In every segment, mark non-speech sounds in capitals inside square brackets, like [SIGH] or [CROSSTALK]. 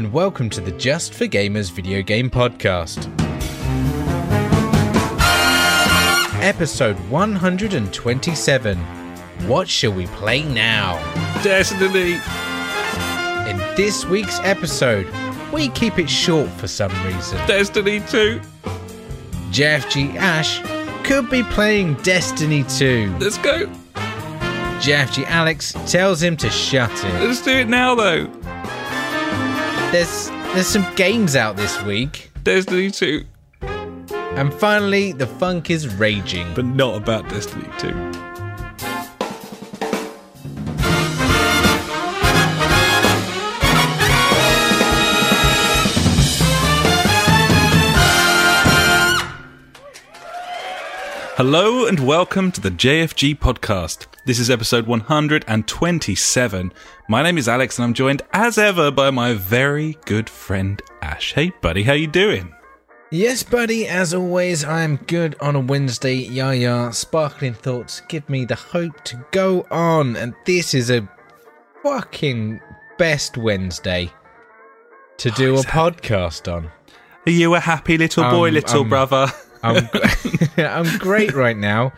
and welcome to the Just for Gamers video game podcast. Episode 127 What shall we play now? Destiny. In this week's episode, we keep it short for some reason. Destiny 2. JFG Ash could be playing Destiny 2. Let's go. JFG Alex tells him to shut it. Let's do it now, though. There's there's some games out this week. Destiny 2. And finally, the funk is raging. But not about Destiny 2. Hello and welcome to the JFG podcast. This is episode 127. My name is Alex and I'm joined as ever by my very good friend Ash. Hey buddy, how you doing? Yes, buddy, as always, I'm good on a Wednesday. Yeah, yeah, sparkling thoughts give me the hope to go on. And this is a fucking best Wednesday to do a podcast on. Are you a happy little boy, Um, little um, brother? I'm, [LAUGHS] [LAUGHS] I'm great right now.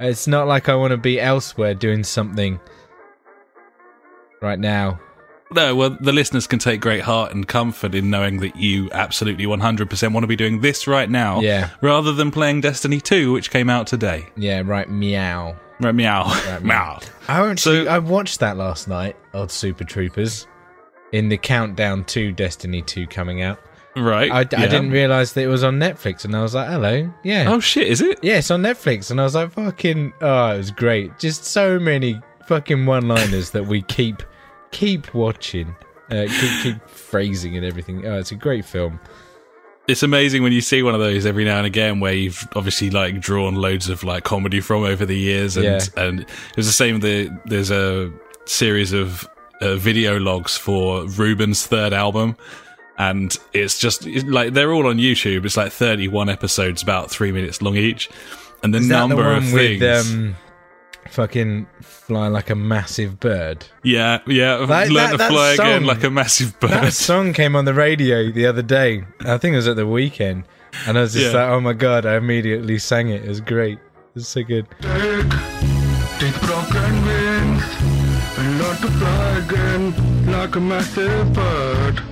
It's not like I want to be elsewhere doing something right now. No, well, the listeners can take great heart and comfort in knowing that you absolutely 100% want to be doing this right now, Yeah. rather than playing Destiny 2, which came out today. Yeah, right, meow. Right, meow. [LAUGHS] meow. I actually, So- I watched that last night, Odd Super Troopers, in the countdown to Destiny 2 coming out. Right. I, I didn't realize that it was on Netflix, and I was like, hello, yeah. Oh, shit, is it? Yeah, it's on Netflix, and I was like, fucking, oh, it was great. Just so many fucking one-liners that we keep keep watching, uh, keep, keep phrasing and everything. Oh, it's a great film. It's amazing when you see one of those every now and again where you've obviously like drawn loads of like comedy from over the years and Yeah. and it was the same the there's a series of uh, video logs for Reuben's third album and it's just it's like they're all on YouTube it's like 31 episodes about 3 minutes long each and the Is that number the one of with things um, fucking fly like a massive bird? yeah yeah Like, learn that- to that fly again like a massive bird That [LAUGHS] song came on the radio the other day. I think it was at the weekend, and I was just Yeah. like, oh my god! I immediately sang it. It was great. It was so good. Take, take broken wings and learn to fly again like a massive bird.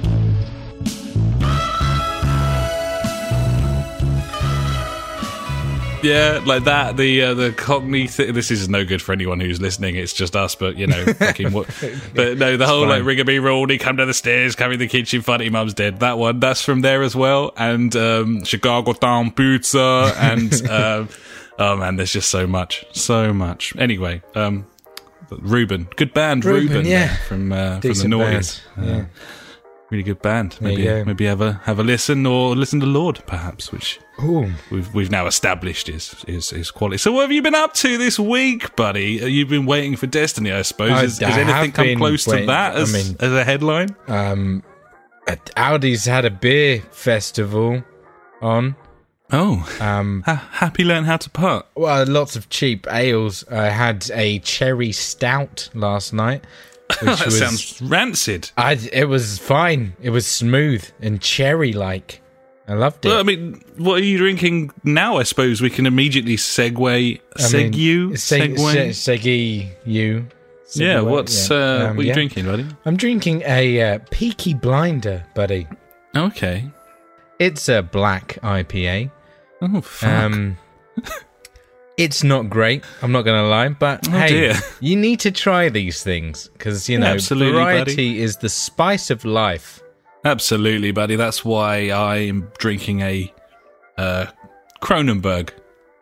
Yeah, like that. The uh, the Cockney. Th- this is no good for anyone who's listening. It's just us, but you know, [LAUGHS] fucking what. But no, the whole fine. like Rigabee Rawdy, come down the stairs, carry the kitchen, funny mum's dead. That one, that's from there as well. And um, Chicago Town Pizza, and [LAUGHS] um, oh man, there's just so much, so much. Anyway, um, Reuben, good band, Reuben, Reuben, yeah. from uh, from the noise. yeah. Really good band. Maybe go. maybe have a have a listen or listen to Lord perhaps, which Ooh, we've we've now established is is is quality. So what have you been up to this week, buddy? Uh, You've been waiting for Destiny, I suppose. I- Has, anything come close to waiting- that I as, mean- as a headline? um, uh, Aldi's had a beer festival on. Oh, Um, ha- happy learn how to putt. well, lots of cheap ales. I had a cherry stout last night, [LAUGHS] that was sounds rancid. I, it was fine. It was smooth and cherry like. I loved it. Well, I mean, what are you drinking now? I suppose we can immediately segue, seg you, seg- segue. you. yeah, what's yeah. uh, Um, what are you yeah. drinking, buddy? I'm drinking a uh, Peaky Blinder, buddy. Okay. It's a black IPA. Oh fuck. Um, [LAUGHS] it's not great. I'm not going to lie, but Oh, hey, dear. you need to try these things because you know Absolutely, variety buddy. is the spice of life. Absolutely, buddy. That's why I'm drinking a uh, Kronenbourg.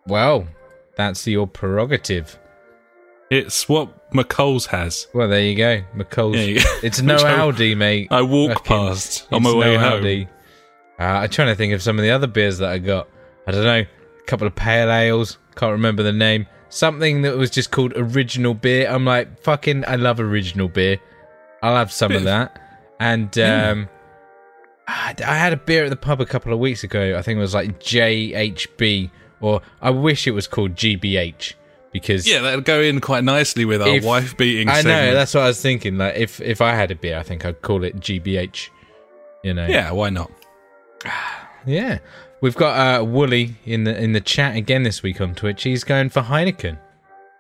Well, that's your prerogative. It's what McColl's has. Well, there you go, McColl's. Yeah, you- It's no [LAUGHS] Aldi, mate. I walk Fucking- past on my way no home. Aldi. Uh, I'm trying to think of some of the other beers that I got. I don't know, a couple of pale ales. Can't remember the name. Something that was just called original beer. I'm like, fucking, I love original beer. I'll have some of that. And um, I I had a beer at the pub a couple of weeks ago. I think it was like JHB, or I wish it was called GBH because Yeah, that'd go in quite nicely with our If- wife beating. I know segment. that's what I was thinking. Like if if I had a beer, I think I'd call it GBH. You know. Yeah, why not? [SIGHS] Yeah. We've got uh, Wooly in the in the chat again this week on Twitch. He's going for Heineken.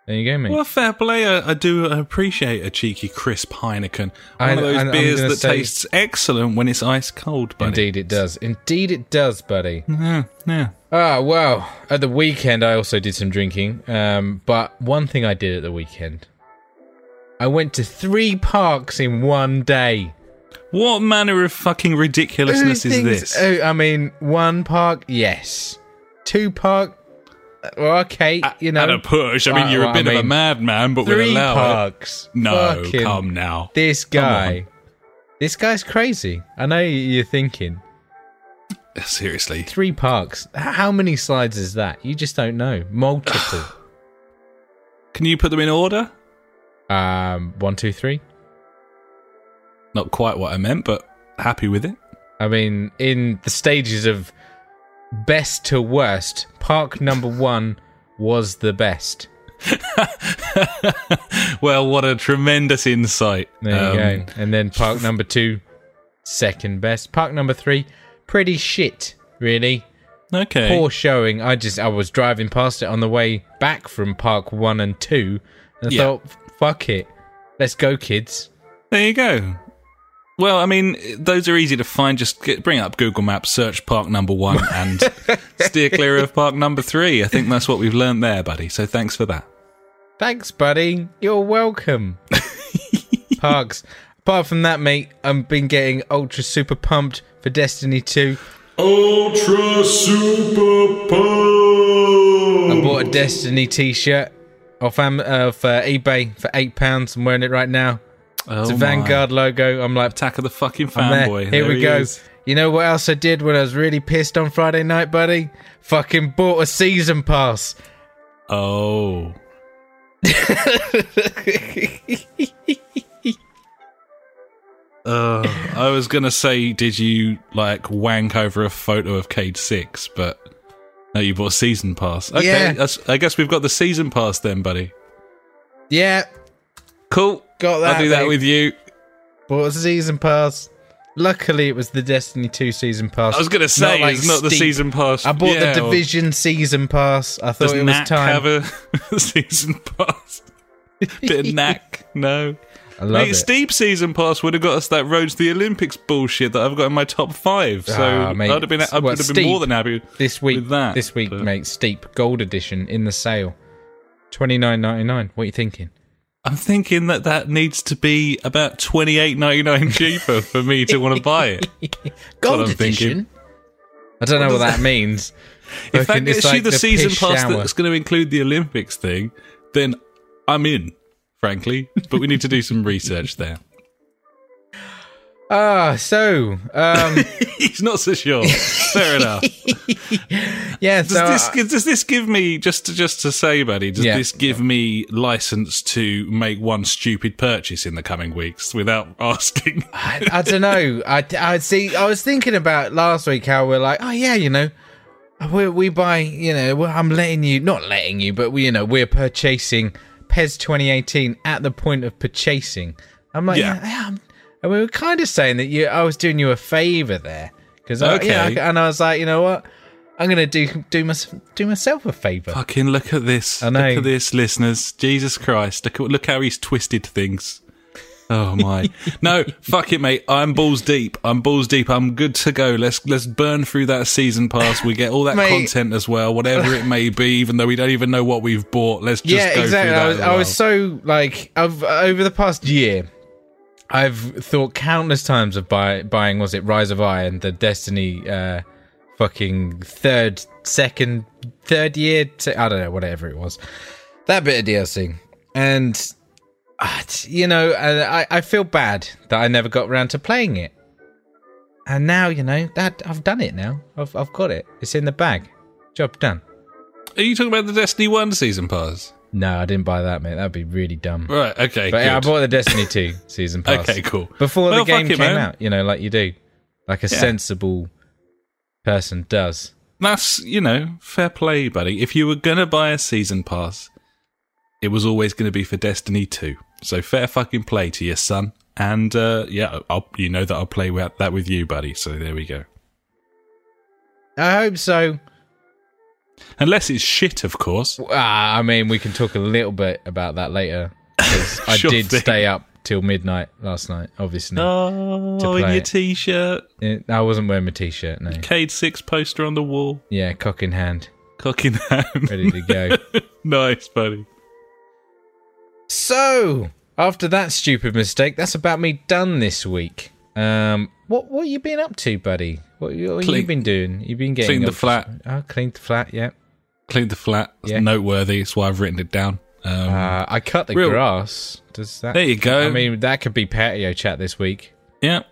There you go, mate. Well, fair play. I, I do appreciate a cheeky, crisp Heineken. One I- of those I- beers that say- tastes excellent when it's ice cold, buddy. Indeed, it does. Indeed, it does, buddy. Yeah, yeah. Ah, well, at the weekend, I also did some drinking. Um, but one thing I did at the weekend, I went to three parks in one day. What manner of fucking ridiculousness Who is thinks- this? Oh, I mean, one park, yes. Two park, uh, well, okay, you know. At a push. I mean, you're a well, bit I of a mean, madman, but we'll three allow it. parks. No, Fucking- come now. This guy, this guy's crazy. I know you're thinking. Seriously. Three parks. H- How many slides is that? You just don't know. Multiple. [SIGHS] Can you put them in order? um, one, two, three. Not quite what I meant, but happy with it. I mean, in the stages of best to worst, park number one was the best. [LAUGHS] well, what a tremendous insight. There Um, you go. And then park number two, second best. Park number three, pretty shit, really. Okay. Poor showing. I just I was driving past it on the way back from park one and two, and I Yeah. thought, fuck it, let's go, kids. There you go. Well, I mean, those are easy to find. Just get, bring up Google Maps, search park number one, [LAUGHS] and steer clear of park number three. I think that's what we've learned there, buddy. So thanks for that. Thanks, buddy. You're welcome. [LAUGHS] Parks. Apart from that, mate, I've been getting ultra super pumped for Destiny 2. Ultra Super pumped! I bought a Destiny t-shirt off, Am- uh, off uh, eBay for eight pounds. I'm wearing it right now. Oh It's a my. Vanguard logo. I'm like, Attack of the fucking fanboy. Here we he go. is. You know what else I did when I was really pissed on Friday night, buddy? Fucking bought a season pass. Oh. [LAUGHS] Uh, I was gonna say, did you like wank over a photo of Cayde-6? But no, you bought a season pass. Okay, Yeah. I guess we've got the season pass then, buddy. yeah, Cool. Got that. I'll do that mate. with you. Bought a season pass. Luckily, it was the Destiny 2 season pass. I was gonna say like it's not the season pass. I bought Yeah, the Division season pass. I thought it was Knack time. have a [LAUGHS] season pass? [LAUGHS] Bit of knack, no. I love Mate, it. Steep season pass would have got us that Road to the Olympics bullshit that I've got in my top five. So Ah, mate. I'd have been, I would have been more than happy. this week, with that, this week, but- mate. Steep Gold Edition in the sale, twenty nine ninety nine. What are you thinking? I'm thinking that that needs to be about twenty eight ninety nine cheaper for me to want to buy it. [LAUGHS] Gold I'm thinking. I don't know what that means. If that Fucking- gets it's you like the, season piss pass shower. that's going to include the Olympics thing, then I'm in. Frankly, but we need to do some research there. Ah, so um, [LAUGHS] He's not so sure. Fair enough. [LAUGHS] yeah. Does So this give, does this give me just to, just to say, buddy? Does Yeah. this give me license to make one stupid purchase in the coming weeks without [LAUGHS] asking? I, I don't know. I, I see. I was thinking about last week how we're like, oh yeah, you know, we we buy, you know, I'm letting you, not letting you, but we, you know, we're purchasing PES 2018 at the point of purchasing. I'm like, Yeah. yeah, yeah I'm- and we were kind of saying that you, I was doing you a favor there because, yeah, Okay. and I was like, you know what, I'm gonna do do my, do myself a favor. Fucking look at this! I know. Look at this, listeners. Jesus Christ! Look, look how he's twisted things. Oh my! [LAUGHS] no, fuck it, mate. I'm balls deep. I'm balls deep. I'm good to go. Let's let's burn through that season pass. We get all that Mate. content as well, whatever it may be. Even though we don't even know what we've bought, let's just yeah, go exactly. through that. I was, as I was so like, I've over the past year, I've thought countless times of buy, buying. Was it Rise of Iron, the Destiny, uh, fucking third, second, third year? se- I don't know, whatever it was. That bit of DLC, and uh, you know, I, I- feel bad that I never got around to playing it. And now, you know, that I've done it now. I've I've got it. It's in the bag. Job done. Are you talking about the Destiny One season pass? No, I didn't buy that, mate. That'd be really dumb. Right. Okay. But yeah, I bought the Destiny 2 [LAUGHS] season pass. Okay. Cool. Before Well, the game it, came man. out, you know, like you do. Like a Yeah. sensible person does. That's you know fair play, buddy. If you were gonna buy a season pass, it was always going to be for Destiny Two. So fair fucking play to your son. And uh, yeah, I'll, you know that I'll play with that with you, buddy. So there we go. I hope so. Unless it's shit, of course. Ah, I mean, we can talk a little bit about that later. [LAUGHS] I Sure did thing. stay up till midnight last night, obviously. Oh, in your t-shirt, I wasn't wearing my t-shirt, no. Cayde-6 poster on the wall, Yeah, cock in hand, cock in hand, ready to go. [LAUGHS] nice, buddy. so, after that stupid mistake, that's about me done this week. Um, what what you been up to, buddy? What, you- what you been doing? You've been getting cleaned the flat. Oh, cleaned the flat. Yeah. Cleaned the flat. It's Yeah. noteworthy. That's why I've written it down. Um, Uh, I cut the Real- grass. Does that? There you go. I mean, that could be patio chat this week. yeah,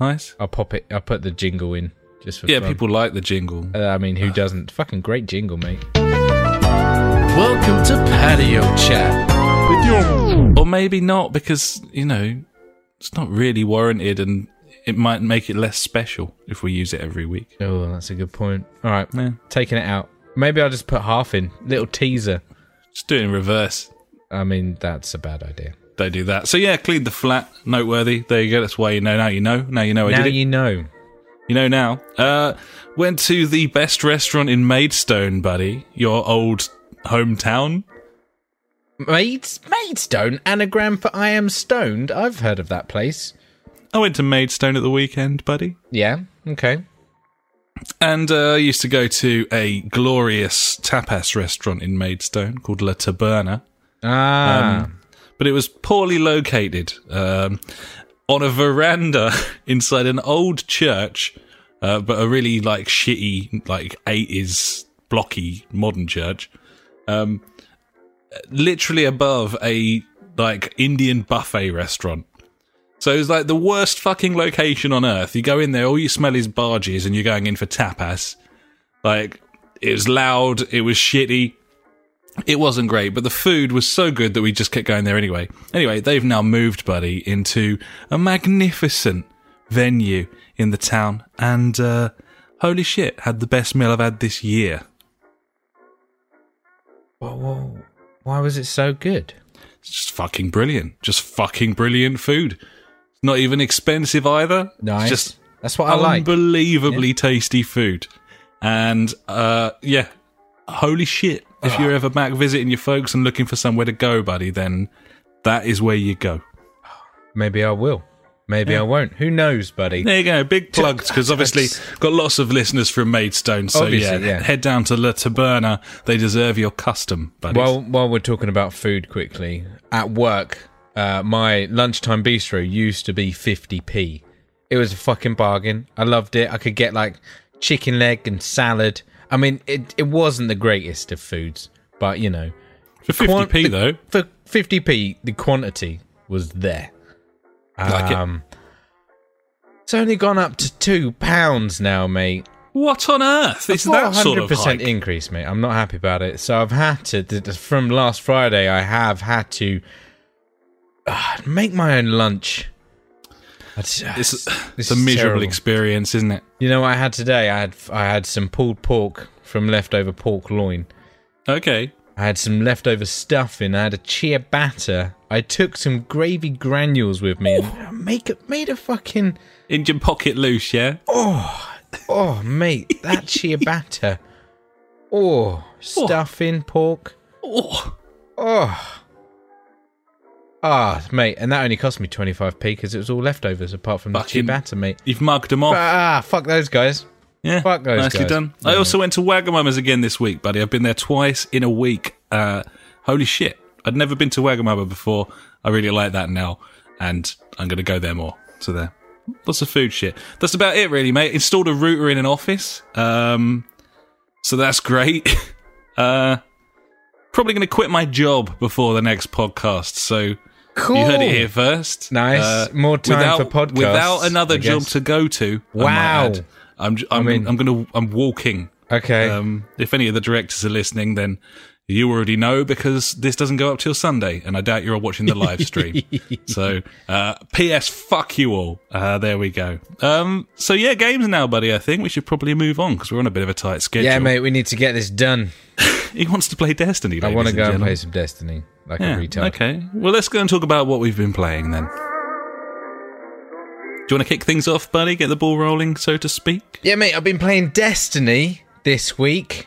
nice. I'll pop it. I'll put the jingle in just for Yeah, fun. people like the jingle. Uh, I mean, who doesn't? Fucking great jingle, mate. Welcome to Patio Chat. Or maybe not, because, you know, it's not really warranted and it might make it less special if we use it every week. Oh, that's a good point. All right, Yeah. taking it out. Maybe I'll just put half in. Little teaser. Just do it in reverse. I mean, that's a bad idea. Don't do that. So, yeah, cleaned the flat. Noteworthy. There you go. That's why you know. Now you know. Now you know I now did it. you know. You know now. Uh, went to the best restaurant in Maidstone, buddy. Your old hometown. Maids, Maidstone, anagram for I am stoned. I've heard of that place. I went to Maidstone at the weekend, buddy. Yeah. Okay. And uh, I used to go to a glorious tapas restaurant in Maidstone called La Taberna. Ah. Um, but it was poorly located um, on a veranda [LAUGHS] inside an old church, uh, but a really like shitty, like eighties blocky modern church. Um, literally above a like Indian buffet restaurant. So it was like the worst fucking location on earth. You go in there, all you smell is barges, and you're going in for tapas. Like it was loud, it was shitty. It wasn't great, but the food was so good that we just kept going there anyway. Anyway, they've now moved, buddy, into a magnificent venue in the town, and uh, holy shit, had the best meal I've had this year. Whoa, whoa. Why was it so good? It's just fucking brilliant. Just fucking brilliant food. It's not even expensive either. Nice. It's just That's what I like. unbelievably tasty food. And uh, yeah, holy shit. If you're ever back visiting your folks and looking for somewhere to go, buddy, then that is where you go. Maybe I will. Maybe I won't. Who knows, buddy? There you go. Big plugs because obviously got lots of listeners from Maidstone. So yeah, yeah. head down to La Taberna. They deserve your custom, buddies. While while we're talking about food quickly, at work, uh, my lunchtime bistro used to be 50p. It was a fucking bargain. I loved it. I could get like chicken leg and salad. I mean, it it wasn't the greatest of foods, but you know, for 50p quan- though. for 50p, the quantity was there. Like it. Um, it's only gone up to two pounds now, mate. What on earth is that sort of 400% hike? increase, mate. I'm not happy about it. So I've had to, from last Friday, I have had to uh, make my own lunch. It's, It's, this it's a miserable terrible. experience, isn't it? You know what I had today? I had I had some pulled pork from leftover pork loin. Okay. I had some leftover stuffing. I had a ciabatta. I took some gravy granules with me and make it made a fucking In your pocket loose, yeah? oh oh, mate that [LAUGHS] ciabatta. Oh stuffing pork. Oh. Oh. Ah, mate, and that only cost me 25p because it was all leftovers apart from the Fucking- ciabatta, mate. You've mugged them off. Ah, fuck those guys. yeah. fuck those Nicely guys. done. I also went to Wagamama's again this week, buddy. I've been there twice in a week. Uh, holy shit. I'd never been to Wagamama before. I really like that now. And I'm going to go there more. So there. Lots of food shit. That's about it, really, mate. Installed a router in an office. Um, so that's great. [LAUGHS] uh, probably going to quit my job before the next podcast. So Cool. you heard it here first. Uh, Nice. More time without, for podcasts, Without another job to go to. Wow. I'm, I'm, mean- I'm gonna, I'm walking. Okay. Um, if any of the directors are listening, then you already know because this doesn't go up till Sunday, and I doubt you're all watching the live stream. [LAUGHS] so, uh, P.S. Fuck you all. Uh, there we go. Um, so yeah, games now, buddy. I think we should probably move on because we're on a bit of a tight schedule. yeah, mate, we need to get this done. [LAUGHS] He wants to play Destiny. I want to go and gentlemen. play some Destiny like a Yeah, retard. okay. Well, let's go and talk about what we've been playing then. Do you want to kick things off, buddy? Get the ball rolling, so to speak. Yeah, mate, I've been playing Destiny this week.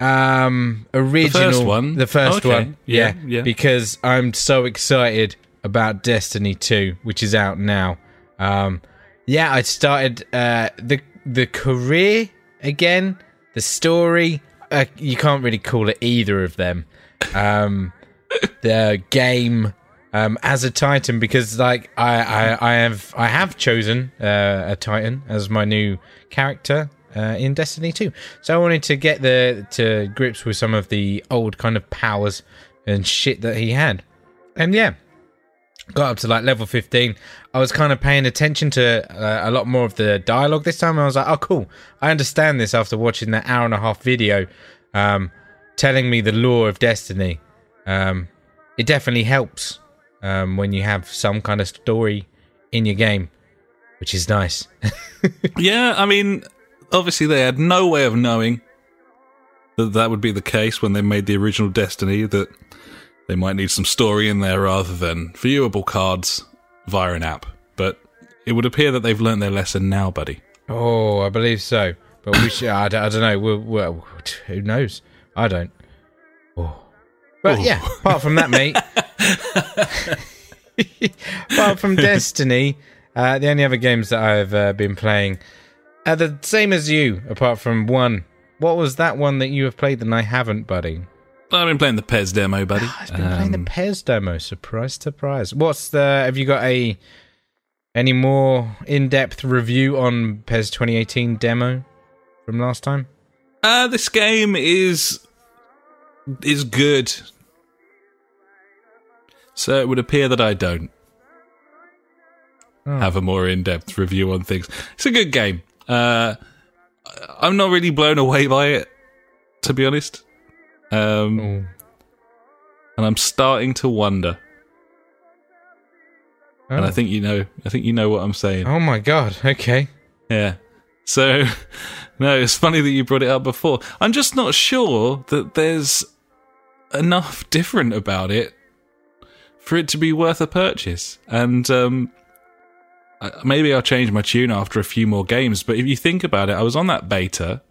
Um, original first one? the first Okay. one, Yeah, yeah, yeah. because I'm so excited about Destiny Two, which is out now. Um, yeah, I started uh, the the career again, the story. Uh, you can't really call it either of them. Um, [LAUGHS] the game um, as a Titan because like I, I, I have I have chosen uh, a Titan as my new character uh, in Destiny 2. So I wanted to get the to grips with some of the old kind of powers and shit that he had. And yeah, got up to like level 15 i was kind of paying attention to uh, a lot more of the dialogue this time i was like oh cool i understand this after watching that hour and a half video um, telling me the lore of destiny um, it definitely helps um, when you have some kind of story in your game which is nice [LAUGHS] Yeah, I mean, obviously they had no way of knowing that that would be the case when they made the original Destiny. That they might need some story in there rather than viewable cards via an app. But it would appear that they've learned their lesson now, buddy. oh i believe so but we should i, don't- I don't know we'll, well, who knows i don't oh. but yeah apart from that mate [LAUGHS] [LAUGHS] apart from Destiny, uh, the only other games that I've uh, been playing are the same as you, apart from one. What was that one that you have played that I haven't, buddy? I've been playing the PES demo, buddy. I've been playing the Um, PES demo. Surprise, surprise. What's the? Have you got a any more in-depth review on PES 2018 demo from last time? Uh, this game is is good. So it would appear that I don't Oh. have a more in-depth review on things. It's a good game. Uh, I'm not really blown away by it, to be honest. Um, Oh. and I'm starting to wonder. And I Oh. think you know. I think you know what I'm saying. oh my god. Okay. Yeah. So, [LAUGHS] no, it's funny that you brought it up before. I'm just not sure that there's enough different about it for it to be worth a purchase. And um, maybe I'll change my tune after a few more games. But if you think about it, I was on that beta.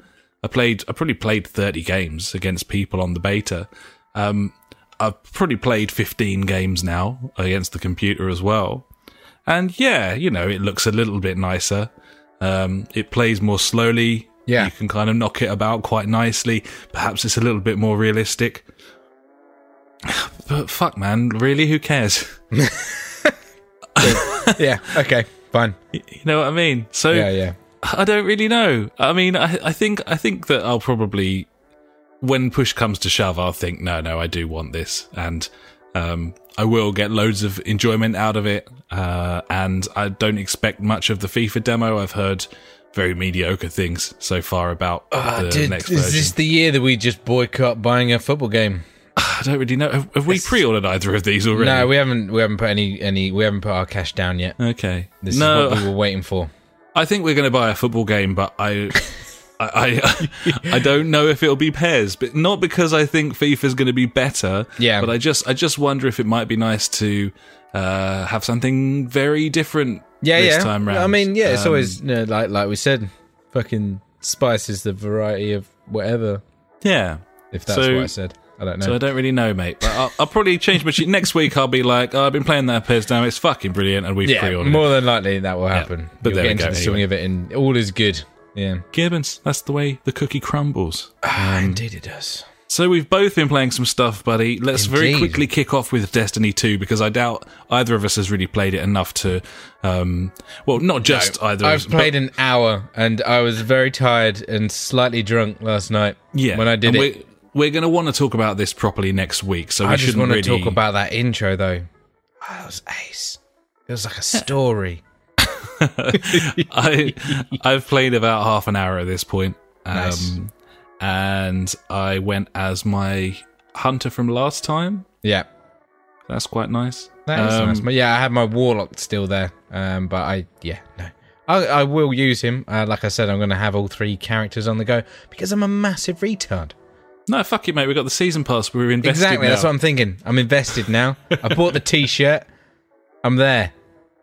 I played. I probably played 30 games against people on the beta. Um, I've probably played 15 games now against the computer as well. And yeah, you know, it looks a little bit nicer. Um, it plays more slowly. Yeah. You can kind of knock it about quite nicely. Perhaps it's a little bit more realistic. [SIGHS] But fuck, man, really? Who cares? [LAUGHS] yeah. Okay. Fine. You know what I mean? So Yeah. Yeah. I don't really know. I mean, I, I think I think that I'll probably, when push comes to shove, I'll think, no, no, I do want this, and um, I will get loads of enjoyment out of it. Uh, and I don't expect much of the FIFA demo. I've heard very mediocre things so far about Ah, the dude, next is version. this the year that we just boycott buying a football game? [SIGHS] I don't really know. Have, have we pre-ordered either of these already? No, we haven't. We haven't put any. Any. We haven't put our cash down yet. Okay. This no, is what we were waiting for. I think we're going to buy a football game, but I, [LAUGHS] I, I, [LAUGHS] I don't know if it'll be pairs. But not because I think FIFA's going to be better. Yeah. But I just, I just wonder if it might be nice to uh, have something very different. Yeah, this yeah. Time round. I mean, yeah, it's Um, always you know, like like we said, fucking spices the variety of whatever. yeah. If that's So- what I said, I don't know. So I don't really know, mate. But I'll, I'll probably change my sheet next week. I'll be like, oh, I've been playing that Pairs now. It's fucking brilliant, and we've yeah, pre-ordered. it. more than likely that will happen. but You'll there get we into go, the swing anyway. of it, and all is good. Yeah, Gibbons. That's the way the cookie crumbles. ah, indeed it does. So we've both been playing some stuff, buddy. Let's very quickly kick off with Destiny 2 because I doubt either of us has really played it enough to um well, not just either of us. I've played an hour, and I was very tired and slightly drunk last night. yeah, when I did and it, We're, going to want to talk about this properly next week, so we I just shouldn't want to really talk about that intro though. Oh, that was ace. It was like a [LAUGHS] story. [LAUGHS] I I've played about half an hour at this point. Um Nice. and I went as my hunter from last time. Yeah, That's quite nice. that is Um, nice. But yeah, I had my warlock still there. Um, but I yeah no. I, I will use him. Uh, like I said, I'm going to have all three characters on the go because I'm a massive retard. No, fuck it, mate. We've got the season pass. We're invested exactly. now. That's what I'm thinking. I'm invested now. I bought the T-shirt. I'm there.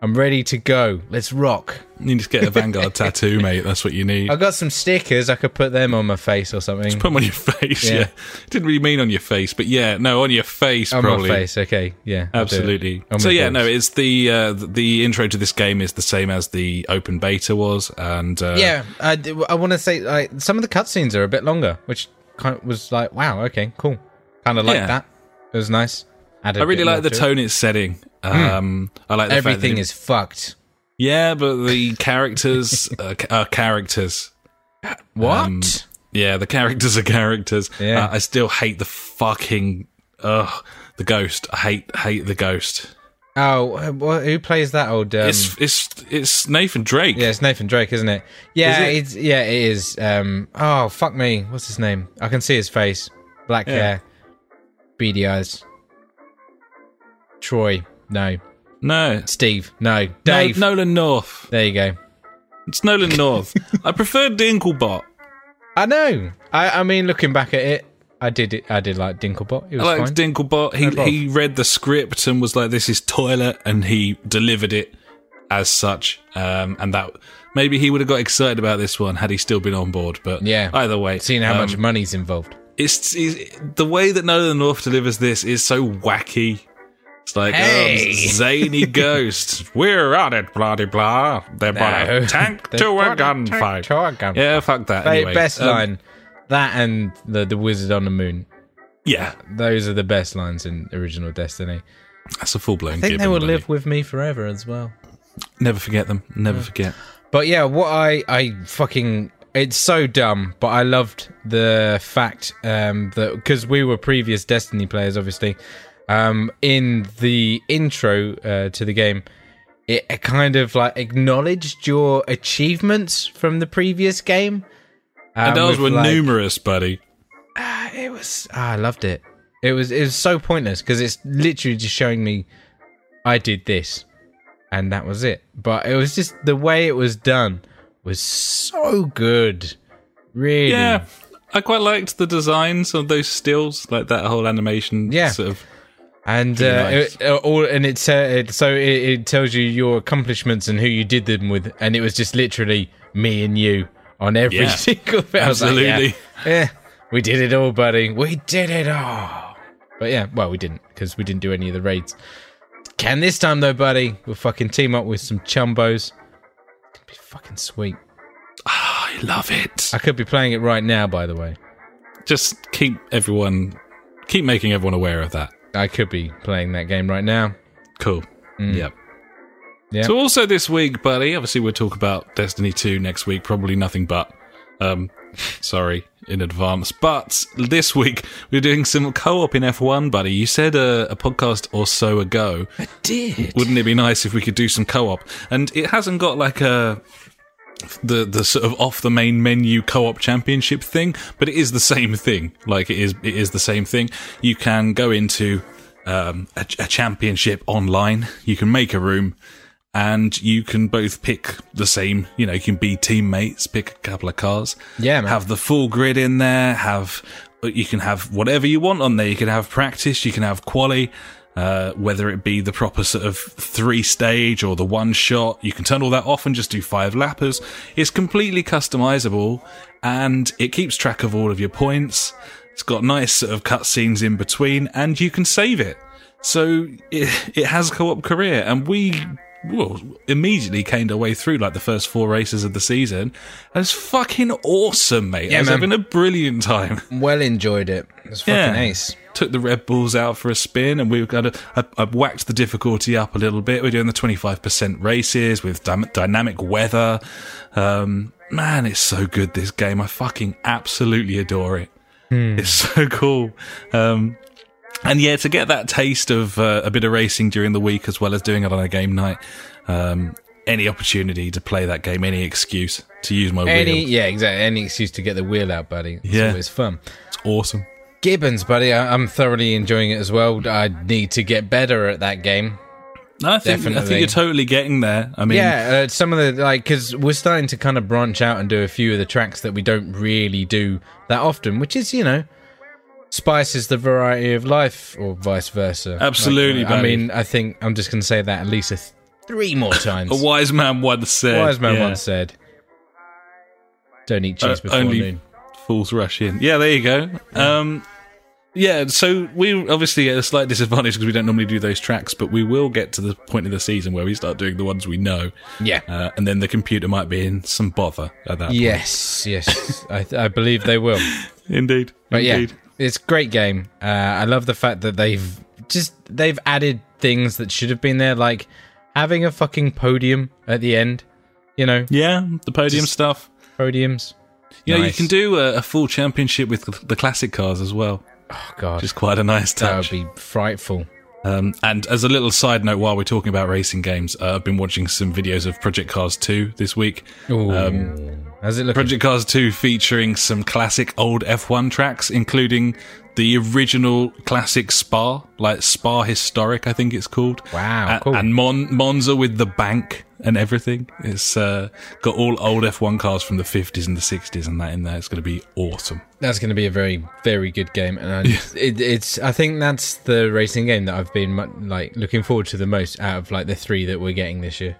I'm ready to go. Let's rock. You need to get a Vanguard [LAUGHS] tattoo, mate. That's what you need. I got some stickers. I could put them on my face or something. Put them on your [LAUGHS] face. Yeah. Yeah. Didn't really mean on your face, but yeah, no, on your face, on probably. my face. Okay, yeah, I'll do it. Absolutely. So yeah, no, it's the uh, the intro to this game is the same as the open beta was, and uh, yeah. I, I want to say like some of the cutscenes are a bit longer, which kind of was like, wow, okay, cool. Kind of like Yeah. that. It was nice. Added I really like the to it. tone it's setting. Um, I like the fact that Everything is fucked. yeah, but the characters ca- are characters. What? Um, Yeah, the characters are characters. Yeah. Uh, I still hate the fucking ugh the ghost. I hate hate the ghost. Oh, uh, who plays that old? Um, it's it's it's Nathan Drake. yeah, it's Nathan Drake, isn't it? Yeah, Is it? it's yeah, it is. Um, oh fuck me, what's his name? I can see his face. Black Yeah. hair, beady eyes. Troy, no. No, Steve, no. no, Dave, Nolan North. there you go. It's Nolan North. [LAUGHS] I prefer Dinklebot. I know. I, I mean, looking back at it, I did it. I did like Dinklebot. It was I liked fine. Dinklebot. He No he read the script and was like, "This is toilet," and he delivered it as such. Um, and that maybe he would have got excited about this one had he still been on board. But Yeah. either way, Seeing how um, much money's involved. it's, it's the way that Nolan North delivers this is so wacky. It's like Hey. oh, [LAUGHS] zany ghost. We're on it, blah de blah. They're No. [LAUGHS] a tank They to a tank gunfight. to a gunfight. Yeah, fuck that. Anyway, best um, line. That and the the wizard on the moon. Yeah, Those are the best lines in original Destiny. that's a full blown. I think they will live with me forever as well. Never forget them. Never forget. But yeah, what I I fucking it's so dumb, but I loved the fact um that because we were previous Destiny players, obviously. Um, in the intro uh, to the game, it kind of like acknowledged your achievements from the previous game. Um, those were like- numerous, buddy. Ah, it was ah, I loved it. It was it was so pointless because it's literally just showing me I did this and that was it. But it was just the way it was done was so good. Really. Yeah, I quite liked the designs of those stills, like that whole animation. Yeah. sort of. And uh, nice. it, uh, all and it, uh, it so it, it tells you your accomplishments and who you did them with, and it was just literally me and you on every Yeah. [LAUGHS] single. I was like, yeah, Absolutely. yeah, we did it all, buddy. We did it all. But yeah, well, we didn't because we didn't do any of the raids. Can this time though, buddy? We'll fucking team up with some chumbos. It'd be fucking sweet. Ah, I love it. I could be playing it right now, by the way. Just keep everyone, keep making everyone aware of that. I could be playing that game right now. Cool. Mm. Yep. Yeah. So also this week, buddy. Obviously, we'll talk about Destiny Two next week. Probably nothing but. Um, sorry in advance. But this week we're doing some co-op in F1, buddy. You said a, a podcast or so ago. I did. Wouldn't it be nice if we could do some co-op? And it hasn't got like a the the sort of off the main menu co-op championship thing, but it is the same thing. Like it is it is the same thing. You can go into um, a, a championship online. You can make a room. And you can both pick the same, you know, you can be teammates, pick a couple of cars. Yeah, man. Have the full grid in there, have, you can have whatever you want on there. You can have practice, you can have quali, uh, whether it be the proper sort of three stage or the one shot. You can turn all that off and just do five lappers. It's completely customizable and it keeps track of all of your points. It's got nice sort of cutscenes in between and you can save it. So it, [LAUGHS] it has co-op career and we well, immediately caned our way through like the first four races of the season. And it's fucking awesome, mate. Yeah, I was man. having a brilliant time. [LAUGHS] Well enjoyed it. It was fucking Yeah. ace. Took the Red Bulls out for a spin, and we've got. A, I, whacked the difficulty up a little bit. We're doing the twenty five percent races with dy- dynamic weather. Um, man, it's so good. This game, I fucking absolutely adore it. It's [LAUGHS] so cool. Um, and yeah, to get that taste of uh, a bit of racing during the week as well as doing it on a game night, um, any opportunity to play that game, any excuse to use my Any wheel, yeah, exactly. Any excuse to get the wheel out, buddy. It's Yeah. always fun. it's awesome. Gibbons, buddy, I, I'm thoroughly enjoying it as well. I need to get better at that game. No, I think I think you're totally getting there. I mean, yeah, uh, some of the like because we're starting to kind of branch out and do a few of the tracks that we don't really do that often, which is you know spices the variety of life, or vice versa. Absolutely, Like, uh, I buddy. mean, I think I'm just going to say that at least a th- three more [LAUGHS] times. A wise man once said. Wise man yeah. once said, "Don't eat cheese Uh, before only noon." fools rush in. Yeah, there you go. Um, yeah, so we obviously at a slight disadvantage because we don't normally do those tracks, but we will get to the point of the season where we start doing the ones we know, Yeah. uh, and then the computer might be in some bother at that yes, yes, [LAUGHS] I, I believe they will. Indeed. But Indeed. yeah, it's great game. Uh, I love the fact that they've just they've added things that should have been there, like having a fucking podium at the end. You know, Yeah, the podium stuff. podiums. You know, you can do a, a full championship with the- classic cars as well, Oh god, is quite a nice touch. that would be frightful. Um, and as a little side note, while we're talking about racing games, uh, I've been watching some videos of Project Cars 2 this week. Ooh, Um, how's it look? Project Cars 2 featuring some classic old F1 tracks, including the original classic Spa, like Spa Historic, I think it's called. Wow, A- cool. And Mon- Monza with the bank and everything. It's uh, got all old F1 cars from the 50s and the 60s and that in there. It's going to be awesome. That's going to be a very, very good game, and I, it, it's. I think that's the racing game that I've been like looking forward to the most out of like the three that we're getting this year.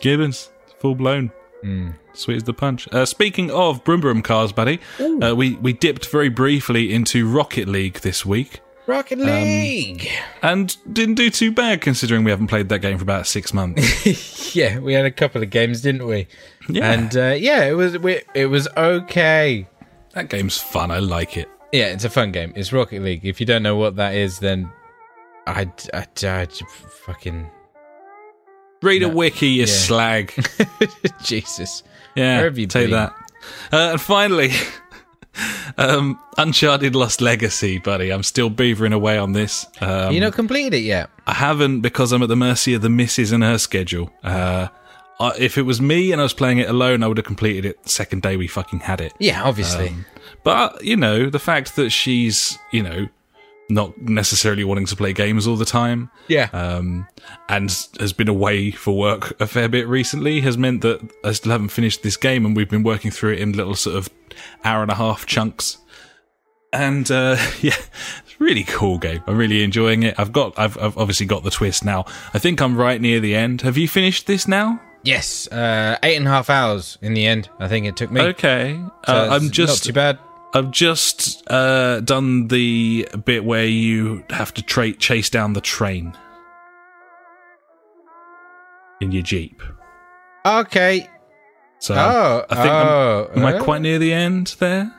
Gibbons, full blown. Mm. Sweet as the punch. Uh, speaking of Brum Brum cars, buddy, uh, we, we dipped very briefly into Rocket League this week Rocket League. and didn't do too bad considering we haven't played that game for about six months. [LAUGHS] yeah, we had a couple of games, didn't we? Yeah. And uh, yeah, it was we, it was okay. that game's fun. I like it. Yeah, it's a fun game. It's Rocket League. If you don't know what that is, then I, I, I fucking Read a wiki, you Yeah. slag. [LAUGHS] Jesus. Yeah, Where have you take been? that. Uh, and finally, [LAUGHS] um, Uncharted Lost Legacy, buddy. I'm still beavering away on this. Um, you not completed it yet? I haven't because I'm at the mercy of the missus and her schedule. Uh, I, if it was me and I was playing it alone, I would have completed it the second day we fucking had it. Yeah, obviously. But, you know, the fact that she's, you know, not necessarily wanting to play games all the time, yeah. um, and has been away for work a fair bit recently has meant that I still haven't finished this game and we've been working through it in little sort of hour and a half chunks. And, uh, [LAUGHS] yeah, it's a really cool game. I'm really enjoying it. I've got, I've, I've obviously got the twist now. I think I'm right near the end. Have you finished this now? yes. Uh, eight and a half hours in the end. I think it took me. Okay. So Uh, I'm just, not too bad. I've just uh, done the bit where you have to tra- chase down the train in your jeep. Okay. So Oh, I think I'm- oh, am I uh, quite near the end there?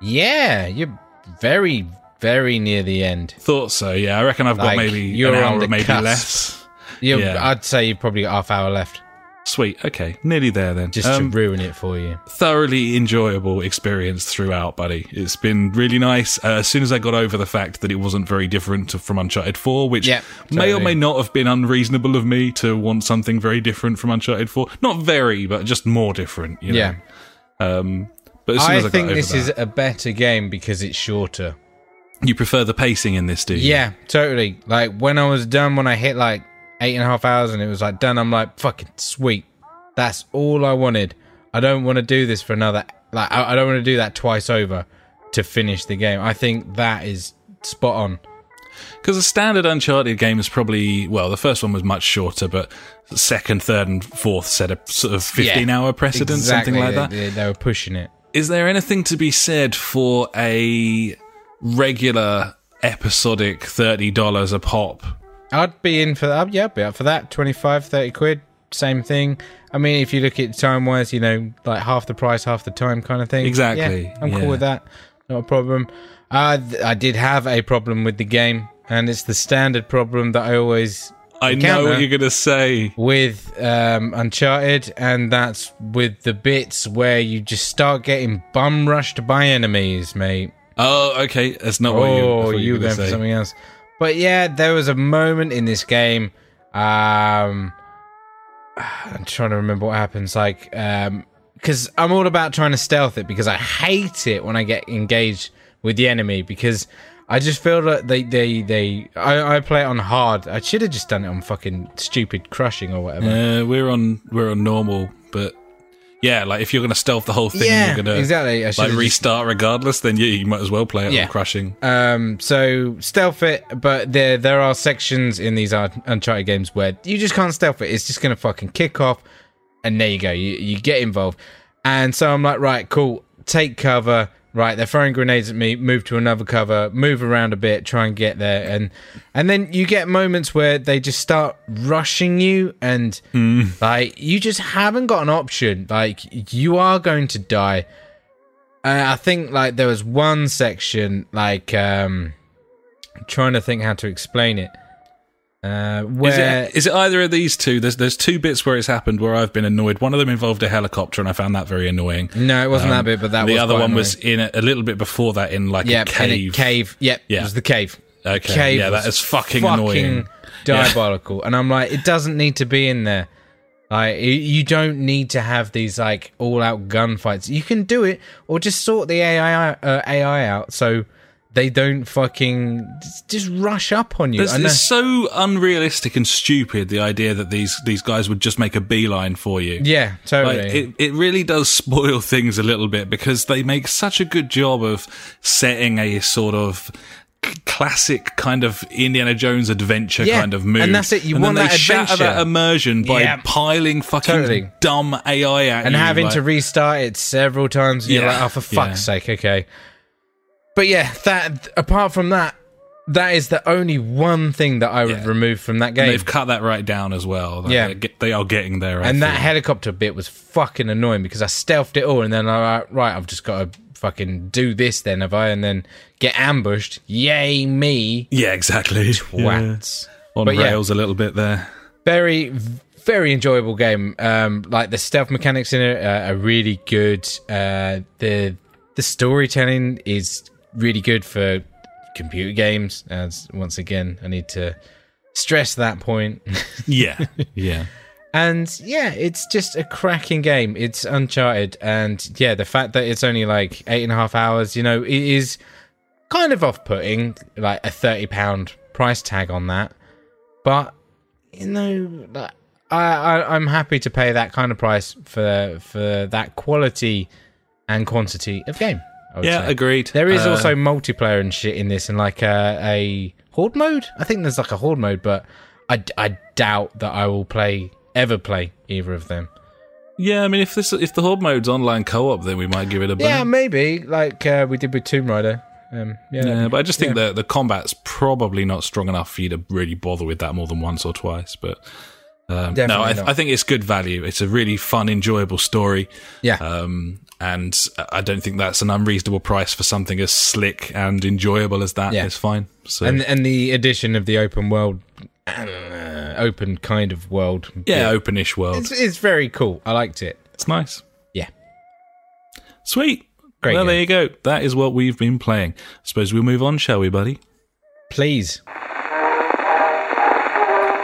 Yeah, you're very, very near the end. Thought so. Yeah, I reckon I've got maybe you're an hour, maybe cusp. less. Yeah. I'd say you've probably got half hour left, Sweet. Okay, nearly there then. just Um, to ruin it for you. thoroughly enjoyable experience throughout, buddy. It's been really nice. Uh, as soon as I got over the fact that it wasn't very different to, from Uncharted 4, which Yeah, may or may not have been unreasonable of me to want something very different from Uncharted 4. Not very, but just more different. You know? Yeah. Um, but as soon I as I think got over this that, is a better game because it's shorter. you prefer the pacing in this, do you? Yeah, totally. Like when I was done, when I hit like eight and a half hours and it was like done, I'm like, fucking sweet. That's all I wanted. I don't want to do this for another. Like I, I don't want to do that twice over to finish the game. I think that is spot on. Because a standard Uncharted game is probably well, the first one was much shorter, but second, third, and fourth set a sort of fifteen-hour precedent, Exactly. something like that. They, they were pushing it. Is there anything to be said for a regular episodic thirty dollars a pop? I'd be in for that. Yeah, I'd be up for that. 25, 30 quid. Same thing. I mean, if you look at time wise, you know, like half the price, half the time kind of thing. Exactly, Yeah, I'm yeah. cool with that. Not a problem. Uh, th- I did have a problem with the game, and it's the standard problem that I always I know what you're gonna say. with um, Uncharted, and that's with the bits where you just start getting bum rushed by enemies, mate. Oh, okay, that's not what you. Oh, you were going for something else. But yeah, there was a moment in this game. Um, I'm trying to remember what happens. Like, um, because I'm all about trying to stealth it because I hate it when I get engaged with the enemy because I just feel that they they they I, I play it on hard. I should have just done it on fucking stupid crushing or whatever. Uh, we're on we're on normal, but yeah, like if you're going to stealth the whole thing, Yeah, you're going to exactly. Like should've just- restart regardless. Then yeah, you might as well play it Yeah. on crushing. Um, so stealth it, but there there are sections in these Uncharted games where you just can't stealth it. It's just gonna fucking kick off, and there you go. You you get involved, and so I'm like, right, cool, take cover. Right, they're throwing grenades at me. Move to another cover. Move around a bit. Try and get there, and and then you get moments where they just start rushing you, and like you just haven't got an option. Like you are going to die. Uh, I think like there was one section like um I'm trying to think how to explain it. Uh Is where it, is it either of these two? There's there's two bits where it's happened where I've been annoyed. One of them involved a helicopter, and I found that very annoying. no, it wasn't Um, that bit, but that the other one was in a, a little bit before that in like yeah, a cave. cave. Yep, Yeah. it was the cave. Okay, Cave yeah, that is fucking annoying. diabolical. And I'm like, it doesn't need to be in there. Like, you don't need to have these like all-out gunfights. You can do it, or just sort the AI uh, AI out so they don't fucking just- rush up on you. It's, it's so unrealistic and stupid the idea that these these guys would just make a beeline for you. yeah, totally. Like, it, it really does [LAUGHS] spoil things a little bit because they make such a good job of setting a sort of classic kind of Indiana Jones adventure Yeah, kind of mood. and that's it, you and want that shatter adventure. that immersion by Yeah. piling fucking Totally. dumb AI at and you. having like- to restart it several times. And You're Yeah, like, oh, for fuck's yeah. sake, okay. But yeah, that apart from that, that is the only one thing that I would Yeah. remove from that And game. They've cut that right down as well. Like, Yeah. get- they are getting there. I and that helicopter bit was fucking annoying because I stealthed it all, and then I like, right, I've just got to fucking do this then, have I? And then get ambushed. Yay me, yeah, exactly. [LAUGHS] Yeah. On But yeah. rails a little bit there. very very enjoyable game um like the stealth mechanics in it are really good uh the the storytelling is really good for computer games. As once again i need to stress that point. [LAUGHS] Yeah, yeah. and yeah it's just a cracking game. It's uncharted. And yeah the fact that it's only like eight and a half hours you know it is kind of off-putting like a 30 pound price tag on that. But you know I, I i'm happy to pay that kind of price for for that quality and quantity of game Yeah, say. agreed. There is Uh, also multiplayer and shit in this, and like a, a horde mode. I think there's like a horde mode, but I, I doubt that I will play ever play either of them. Yeah, I mean, if this if the horde mode's online co-op, then we might give it a burn. Yeah, maybe like uh, we did with Tomb Raider. Um, yeah, Yeah, but I just think yeah. that the combat's probably not strong enough for you to really bother with that more than once or twice. But um, no, I. I think it's good value. It's a really fun, enjoyable story, yeah, um, and I don't think that's an unreasonable price for something as slick and enjoyable as that. Yeah. It's fine. So and and the addition of the open world, uh, open kind of world. yeah, bit, openish world. it's, it's very cool. I liked it. It's nice. Yeah, Sweet. Great well, game. there you go. That is what we've been playing. I suppose we'll move on, shall we, buddy? please.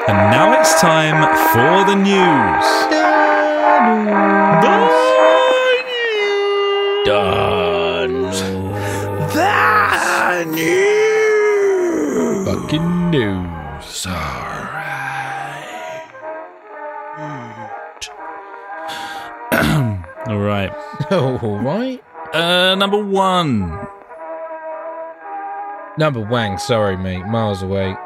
And now it's time for the news. Fucking news. [CLEARS THROAT] All right. [LAUGHS] All right. Uh, number one. Number Wang. Sorry, mate. Miles away.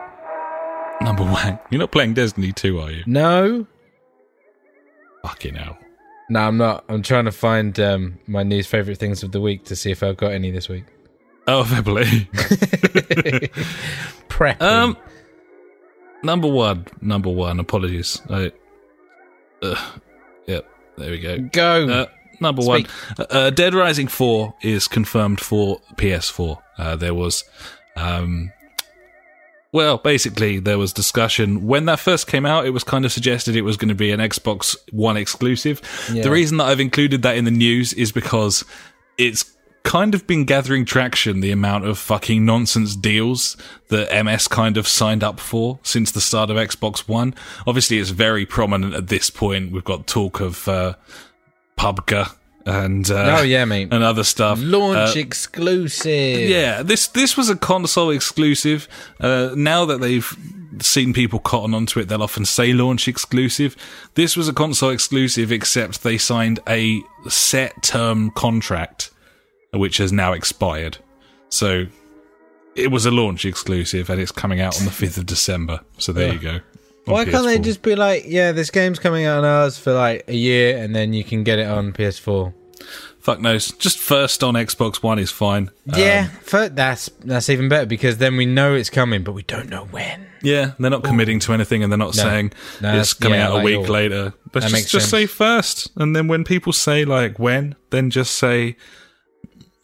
Number Wang. You're not playing Destiny 2, are you? No. Fucking hell. No, I'm not. I'm trying to find um, my news favorite things of the week to see if I've got any this week. Oh, fair play. Prep. um, number one. Number one. Apologies. I, uh, yep. There we go. go. Uh, number Speak. one, uh, Dead Rising 4 is confirmed for PS4. Uh, there was, um, well, basically, there was discussion when that first came out. It was kind of suggested it was going to be an Xbox One exclusive. Yeah. The reason that I've included that in the news is because it's kind of been gathering traction the amount of fucking nonsense deals that MS kind of signed up for since the start of Xbox One. Obviously, it's very prominent at this point. We've got talk of uh, PUBG and uh, oh yeah, mate. and other stuff. Launch Uh, exclusive. yeah, this this was a console exclusive. Uh, now that they've seen people cotton onto it. They'll often say launch exclusive. This was a console exclusive, except they signed a set term contract, which has now expired. So it was a launch exclusive, and it's coming out on the fifth of December. So there you go. Why can't they just be like, yeah, this game's coming out on ours for like a year, and then you can get it on PS4? fuck knows? Just first on Xbox One is fine. yeah, um, for, that's that's even better because then we know it's coming, but we don't know when. Yeah, they're not committing to anything, and they're not No. saying No, it's coming yeah, out a like week your- later. But just, just say first, and then when people say like when, then just say.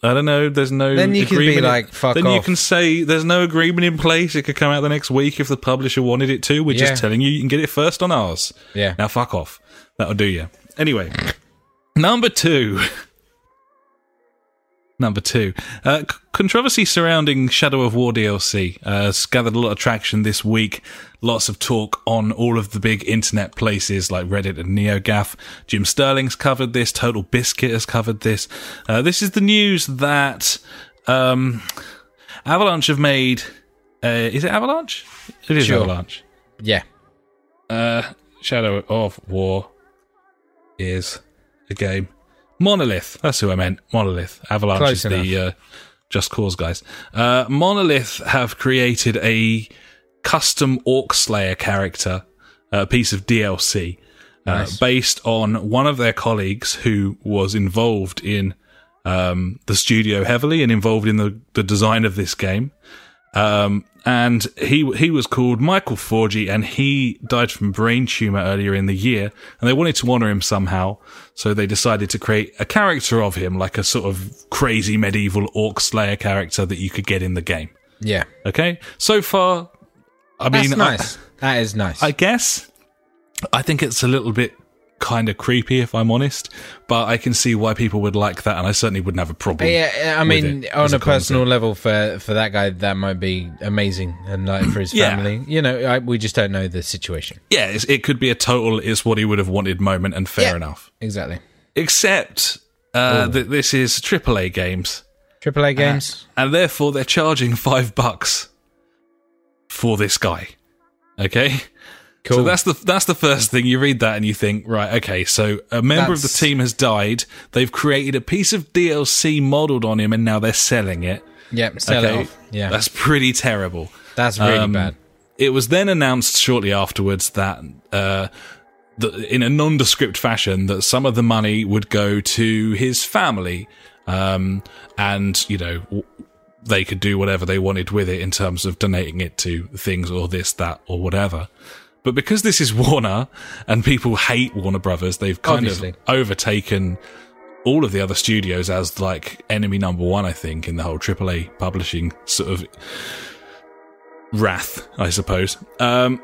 I don't know. There's no. Then you can be like, "Fuck off Then you can say there's no agreement in place. It could come out the next week if the publisher wanted it to. We're Yeah. just telling you you can get it first on ours. Yeah. Now fuck off. That'll do you. Anyway, number two. [LAUGHS] Number two, uh, c- controversy surrounding Shadow of War DLC uh, has gathered a lot of traction this week. Lots of talk on all of the big internet places like Reddit and NeoGAF. Jim Sterling's covered this. Total Biscuit has covered this. Uh, this is the news that um, Avalanche have made. Uh, is it Avalanche? It is Sure. Avalanche. Yeah. Uh, Shadow of War is a game. Monolith. That's who I meant. Monolith. Avalanche Close is the uh, Just Cause guys. Uh, Monolith have created a custom Orc Slayer character, a piece of DLC, uh, Nice. based on one of their colleagues who was involved in um, the studio heavily and involved in the, the design of this game. Um, and he he was called Michael Forney, and he died from brain tumor earlier in the year. And they wanted to honor him somehow, so they decided to create a character of him, like a sort of crazy medieval orc slayer character that you could get in the game. Yeah. Okay, so far, I That's mean, I- nice. that is nice. I guess I think it's a little bit kind of creepy, if I'm honest. But I can see why people would like that, and I certainly wouldn't have a problem. yeah, I mean, on a, a personal level, for for that guy, that might be amazing, and like for his Yeah. family, you know, I, we just don't know the situation. yeah, it's, it could be a total "it's what he would have wanted" moment, and fair Yeah. enough. Exactly. Except uh, that this is AAA games, AAA games. and therefore they're charging five bucks for this guy. Okay. Cool. So that's the that's the first thing you read that and you think right okay so a member of the team has died they've created a piece of DLC modeled on him and now they're selling it yep. Sell okay it off. Yeah. that's pretty terrible That's really um, bad. it was then announced shortly afterwards that uh, that in a nondescript fashion that some of the money would go to his family, um, and you know w- they could do whatever they wanted with it in terms of donating it to things or this, that, or whatever. But because this is Warner and people hate Warner Brothers, they've kind Obviously. of overtaken all of the other studios as like enemy number one, I think, in the whole AAA publishing sort of wrath, I suppose. Um,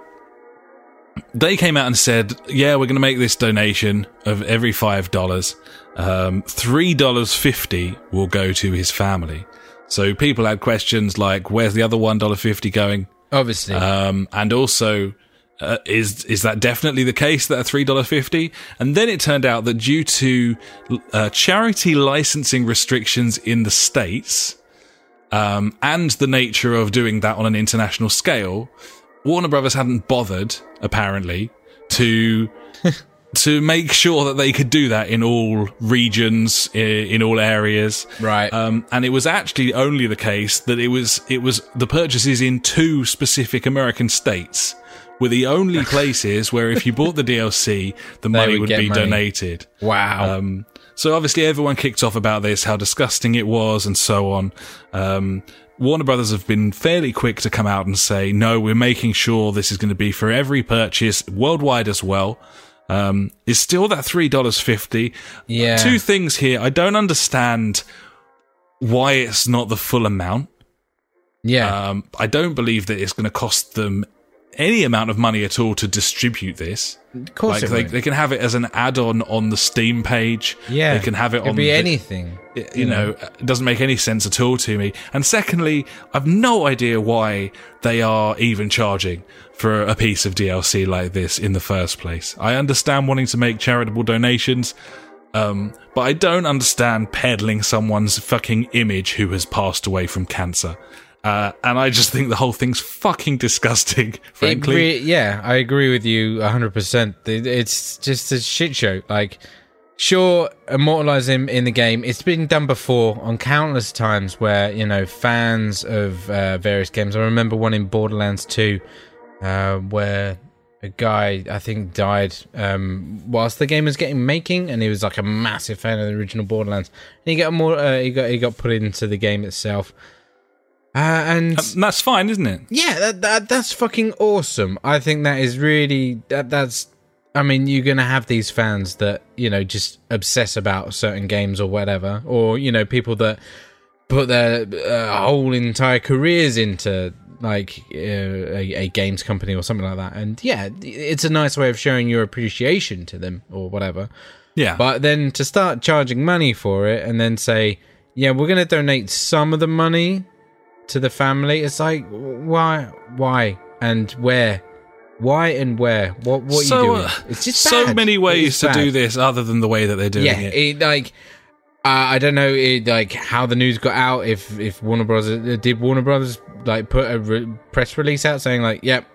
they came out and said, "Yeah, we're going to make this donation of every five dollars. Um, Three dollars fifty will go to his family." So people had questions like, "Where's the other one dollar fifty going?" Obviously. Um, and also, uh, is is that definitely the case that a three dollar fifty? And then it turned out that due to uh, charity licensing restrictions in the states, um, and the nature of doing that on an international scale, Warner Brothers hadn't bothered apparently to. [LAUGHS] To make sure that they could do that in all regions, in all areas, right. um, and it was actually only the case that it was it was the purchases in two specific American states were the only [LAUGHS] places where if you bought the DLC, the money would would be money. donated. wow. Um, so obviously everyone kicked off about this, how disgusting it was, and so on. Um, Warner Brothers have been fairly quick to come out and say, no, we're making sure this is going to be for every purchase worldwide as well. Um, it's still that three dollars fifty. yeah. Two things here. I don't understand why it's not the full amount. yeah. Um, I don't believe that it's going to cost them any amount of money at all to distribute this. of course Like they, they can have it as an add-on on the Steam page. Yeah. they can have it It'd on be the- anything. you know, it doesn't make any sense at all to me. And secondly, I've no idea why they are even charging for a piece of DLC like this in the first place. I understand wanting to make charitable donations, um, but I don't understand peddling someone's fucking image who has passed away from cancer. Uh, and I just think the whole thing's fucking disgusting, [LAUGHS] frankly. re- yeah, I agree with you 100%. It's just a shit show. Like, sure, immortalize him in the game. It's been done before on countless times where, you know, fans of uh, various games. I remember one in Borderlands 2 uh, where a guy, I think, died um, whilst the game was getting making, and he was like a massive fan of the original Borderlands. And he got more, uh, he got he got put into the game itself. Uh, and and that's fine, isn't it? yeah, that, that that's fucking awesome. I think that is really that that's. I mean, you're gonna have these fans that you know just obsess about certain games or whatever, or you know people that put their uh, whole entire careers into like uh, a, a games company or something like that. And yeah, it's a nice way of showing your appreciation to them or whatever. Yeah. But then to start charging money for it and then say, yeah, we're going to donate some of the money to the family. It's like, why? Why? And where? Why and where? What, what so, are you doing? uh, It's just so bad. many ways to bad. do this other than the way that they're doing Yeah, it. it, like uh, I don't know, it, like how the news got out. If if Warner Brothers uh, did Warner Brothers like put a re- press release out saying like, "Yep,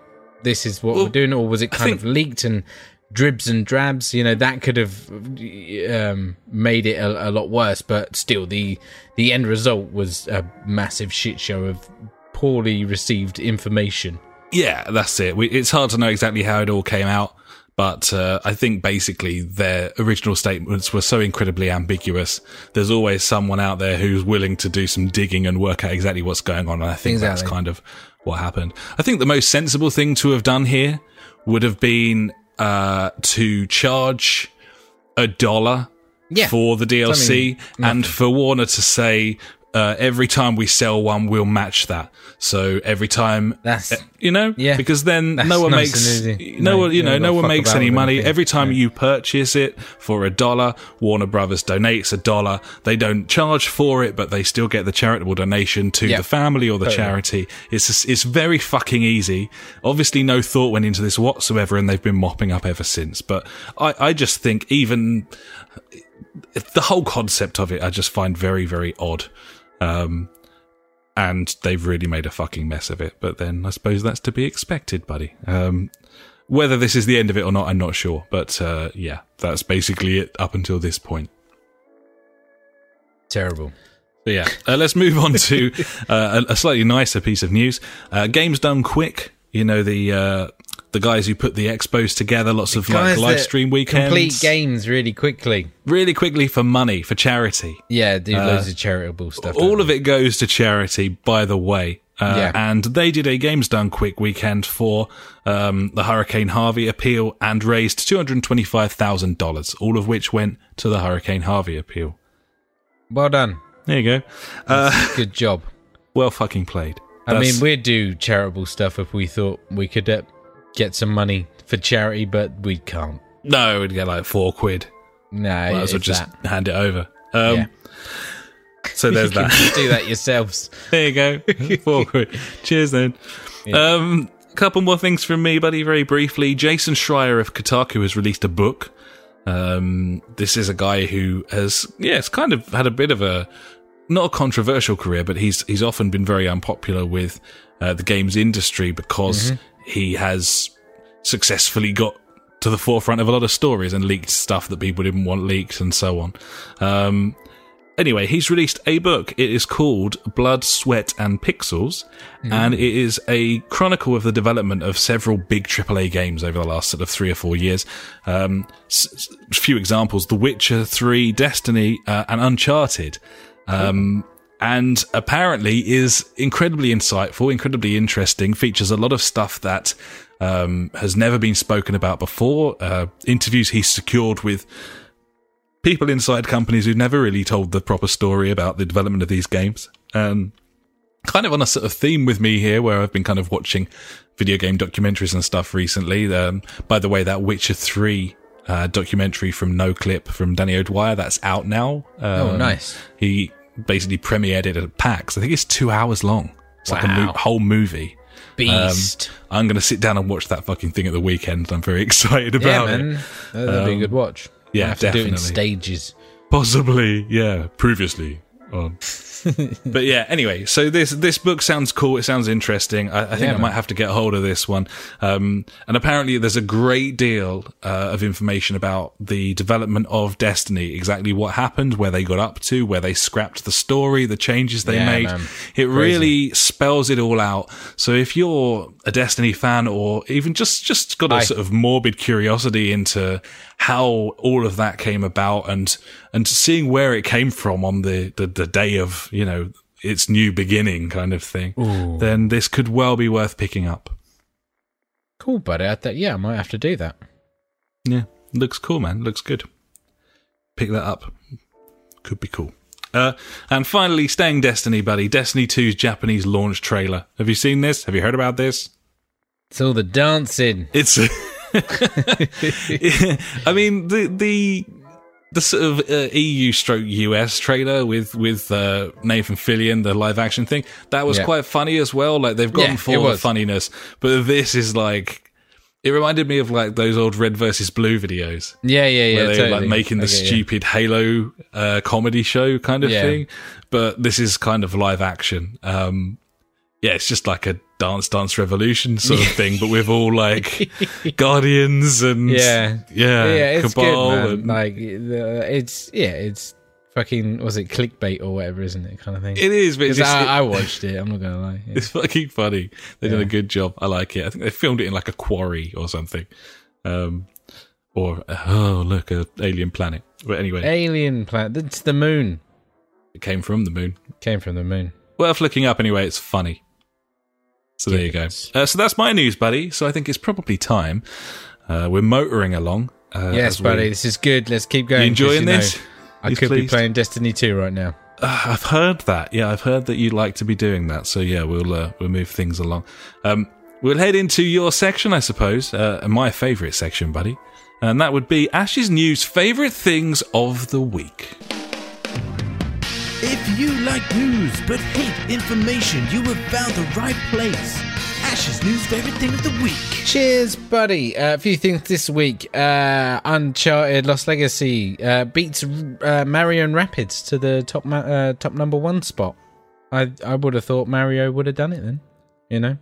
this is what Well, we're doing," or was it kind think- of leaked and dribs and drabs? You know, that could have um, made it a, a lot worse. But still, the the end result was a massive shit show of poorly received information. Yeah, that's it. We, it's hard to know exactly how it all came out, but uh, I think basically their original statements were so incredibly ambiguous. There's always someone out there who's willing to do some digging and work out exactly what's going on, and I think that's kind of what happened. I think the most sensible thing to have done here would have been uh, to charge a dollar Yeah, for the DLC and for Warner to say uh, every time we sell one, we'll match that. So every time That's- uh, you know, yeah. because then no one nice makes no one, you know, no one makes any money. Every time Yeah. you purchase it for a dollar, Warner Brothers donates a dollar. They don't charge for it, but they still get the charitable donation to Yeah. the family or the Totally. charity. It's just, it's very fucking easy. Obviously, no thought went into this whatsoever, and they've been mopping up ever since. But I, I just think even the whole concept of it, I just find very, very odd. Um, and they've really made a fucking mess of it. But then I suppose that's to be expected, buddy. Um, whether this is the end of it or not, I'm not sure. But uh, yeah, that's basically it up until this point. terrible. But yeah, uh, let's move on to [LAUGHS] uh, a, a slightly nicer piece of news. Uh, games done quick. You know the uh, the guys who put the expos together, lots of like live stream weekends, complete games really quickly. really quickly for money for charity. Yeah, do loads of charitable stuff. Uh, All of it goes to charity, by the way. Uh, Yeah. And they did a Games Done Quick weekend for um, the Hurricane Harvey appeal and raised $225,000, all of which went to the Hurricane Harvey appeal. Well done. There you go. Uh, Good job. [LAUGHS] well fucking played. I mean, we'd do charitable stuff if we thought we could uh, get some money for charity, but we can't. no, we'd get like four quid. No, Might as well just that. hand it over. Um, Yeah. So [LAUGHS] there's that. do that yourselves. [LAUGHS] There you go. Four quid. Cheers then. [LAUGHS] Um, couple more things from me, buddy, very briefly. Jason Schreier of Kotaku has released a book. Um, this is a guy who has, yeah, it's kind of had a bit of a, not a controversial career, but he's, he's often been very unpopular with, uh, the games industry because he has successfully got to the forefront of a lot of stories and leaked stuff that people didn't want leaked and so on. Um, anyway, he's released a book. It is called Blood, Sweat, and Pixels, and it is a chronicle of the development of several big AAA games over the last sort of three or four years. Um, s- few examples: The Witcher Three, Destiny, uh, and Uncharted. Um, and apparently is incredibly insightful, incredibly interesting, features a lot of stuff that um, has never been spoken about before. Uh, interviews he's secured with people inside companies who've never really told the proper story about the development of these games. Um, kind of on a sort of theme with me here, where I've been kind of watching video game documentaries and stuff recently. Um, by the way, that Witcher 3 uh, documentary from No Clip from Danny O'Dwyer, that's out now. Um, Oh, nice. He basically premiered it at PAX. I think it's two hours long. It's like a mo- whole movie. Beast. Um, I'm going to sit down and watch that fucking thing at the weekend. I'm very [LAUGHS] excited yeah, about it. man. That'd be a good um, watch. yeah, We'll have to do it in definitely. stages. Possibly, yeah. Previously on [LAUGHS] but yeah, anyway, so this this book sounds cool. It sounds interesting. I, I think Yeah, I might have to get a hold of this one. Um, and apparently, there's a great deal uh, of information about the development of Destiny, exactly what happened, where they got up to, where they scrapped the story, the changes they Yeah, made. man. It really spells it all out. So if you're a Destiny fan, or even just just got a sort of morbid curiosity into how all of that came about and and seeing where it came from on the the, the day of you know its new beginning kind of thing then this could well be worth picking up Cool, buddy. I th- yeah, I might have to do that. yeah looks cool man looks good pick that up could be cool uh, and finally, staying Destiny, buddy. Destiny 2's Japanese launch trailer. Have you seen this? Have you heard about this? It's all the dancing. It's. [LAUGHS] [LAUGHS] I mean the the the sort of uh, EU stroke US trailer with with uh, Nathan Fillion, the live action thing, that was Yeah. quite funny as well. Like they've gone Yeah, for the funniness, but this is like. It reminded me of like those old red versus blue videos Yeah, yeah, yeah. where they were like making the you. stupid Halo uh, comedy show kind of Yeah. thing, but this is kind of live action. Um, yeah, it's just like a Dance Dance Revolution sort of thing, but with all like [LAUGHS] guardians and Yeah. yeah, yeah, it's Cabal good, man. and- Like, the, it's yeah, it's fucking was it clickbait or whatever, isn't it? Kind of thing. it is, but it's, 'Cause just, I, I watched it. I'm not gonna lie. Yeah. it's fucking funny. They did Yeah. a good job. I like it. I think they filmed it in like a quarry or something, um, or oh look, a alien planet. But anyway, Alien planet. It's the moon. it came from the moon. Came from the moon. Worth looking up anyway. It's funny. So there you go. Uh, so that's my news, buddy. So I think it's probably time. Uh, we're motoring along. Uh, yes, as we- buddy. This is good. Let's keep going. You enjoying you know, this? I could be playing Destiny 2 right now. Uh, I've heard that. Yeah, I've heard that you'd like to be doing that. So yeah, we'll uh, we'll move things along. Um, we'll head into your section, I suppose, uh, my favourite section, buddy, and that would be Ash's news favourite things of the week. If you like news but hate information, you have found the right place. Ash's news favorite thing of the week. Cheers, buddy. Uh, a few things this week. Uh, Uncharted Lost Legacy uh, beats uh, Mario and Rabbids to the top ma- uh, top number one spot. I I would have thought Mario would have done it then. You know.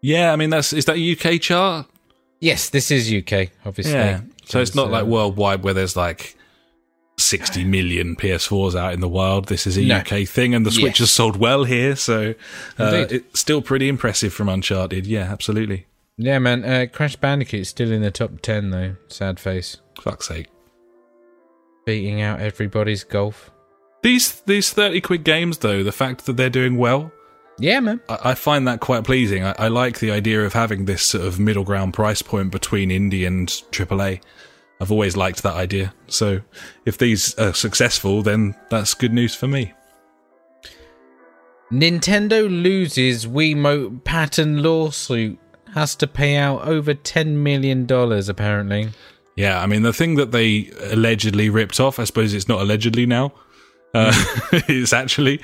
Yeah, I mean that's is that a UK chart? Yes, this is UK, obviously. Yeah. So it's not uh, like worldwide where there's like 60 million PS4s out in the world. This is a No. UK thing, and the Switch Yes. has sold well here. So uh, it's still pretty impressive from Uncharted. Yeah, absolutely. Yeah, man. Uh, Crash Bandicoot's still in the top ten though. Sad face, Fuck's sake. beating out everybody's golf. These these 30 quid games, though, the fact that they're doing well, Yeah, man. I, I find that quite pleasing. I, I like the idea of having this sort of middle ground price point between indie and AAA. I've always liked that idea. So if these are successful, then that's good news for me. Nintendo loses Wiimote patent lawsuit. Has to pay out over ten million dollars apparently. Yeah, I mean the thing that they allegedly ripped off, I suppose it's not allegedly now. Uh, [LAUGHS] it's actually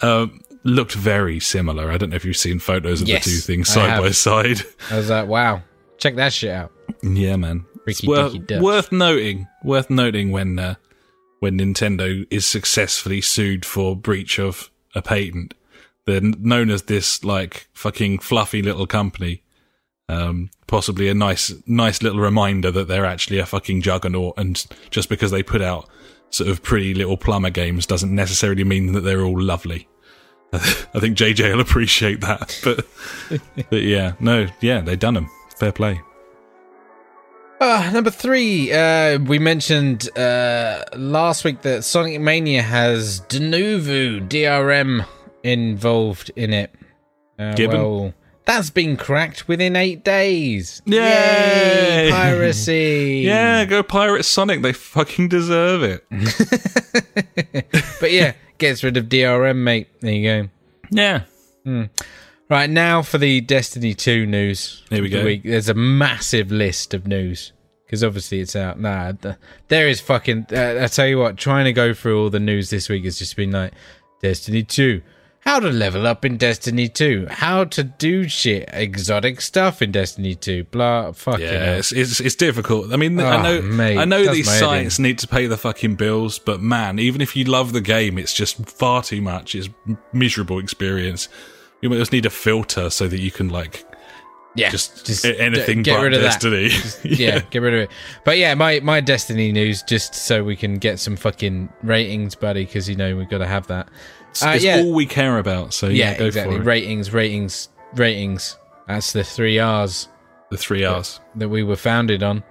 um, looked very similar. I don't know if you've seen photos of Yes, the two things side by side. I was like, wow, check that shit out. yeah, man. It's worth, worth noting. Worth noting when uh, when Nintendo is successfully sued for breach of a patent. They're known as this like fucking fluffy little company. Um, possibly a nice, nice little reminder that they're actually a fucking juggernaut, and just because they put out sort of pretty little plumber games doesn't necessarily mean that they're all lovely. [LAUGHS] I think JJ will appreciate that, but [LAUGHS] but yeah, no, yeah, they done them. Fair play. Ah, number three. Uh, we mentioned uh, last week that Sonic Mania has Denuvo DRM involved in it. Uh, Gibbon? well, that's been cracked within eight days. Yay! Piracy! [LAUGHS] Yeah, go pirate Sonic. They fucking deserve it. [LAUGHS] [LAUGHS] But yeah, gets rid of DRM, mate. There you go. Yeah. Right now for the Destiny 2 news. Here we the go. week. There's a massive list of news because obviously it's out. Nah, th- there is fucking. Uh, I tell you what, trying to go through all the news this week has just been like Destiny 2 how to level up in Destiny 2, how to do shit, exotic stuff in Destiny 2, blah, fucking Yeah, it's, it's it's difficult. I mean, I Oh, know mate, I know these sites need to pay the fucking bills, but man, even if you love the game, it's just far too much. It's miserable experience. You just need a filter so that you can like Yeah, just, a- anything get rid of that. Destiny. [LAUGHS] yeah, get rid of it. But yeah, my my Destiny news just so we can get some fucking ratings, buddy, because you know we've got to have that. Uh, it's yeah, all we care about. So yeah, yeah, go exactly. for it. Ratings, ratings, ratings. That's the three R's the three R's, that we were founded on.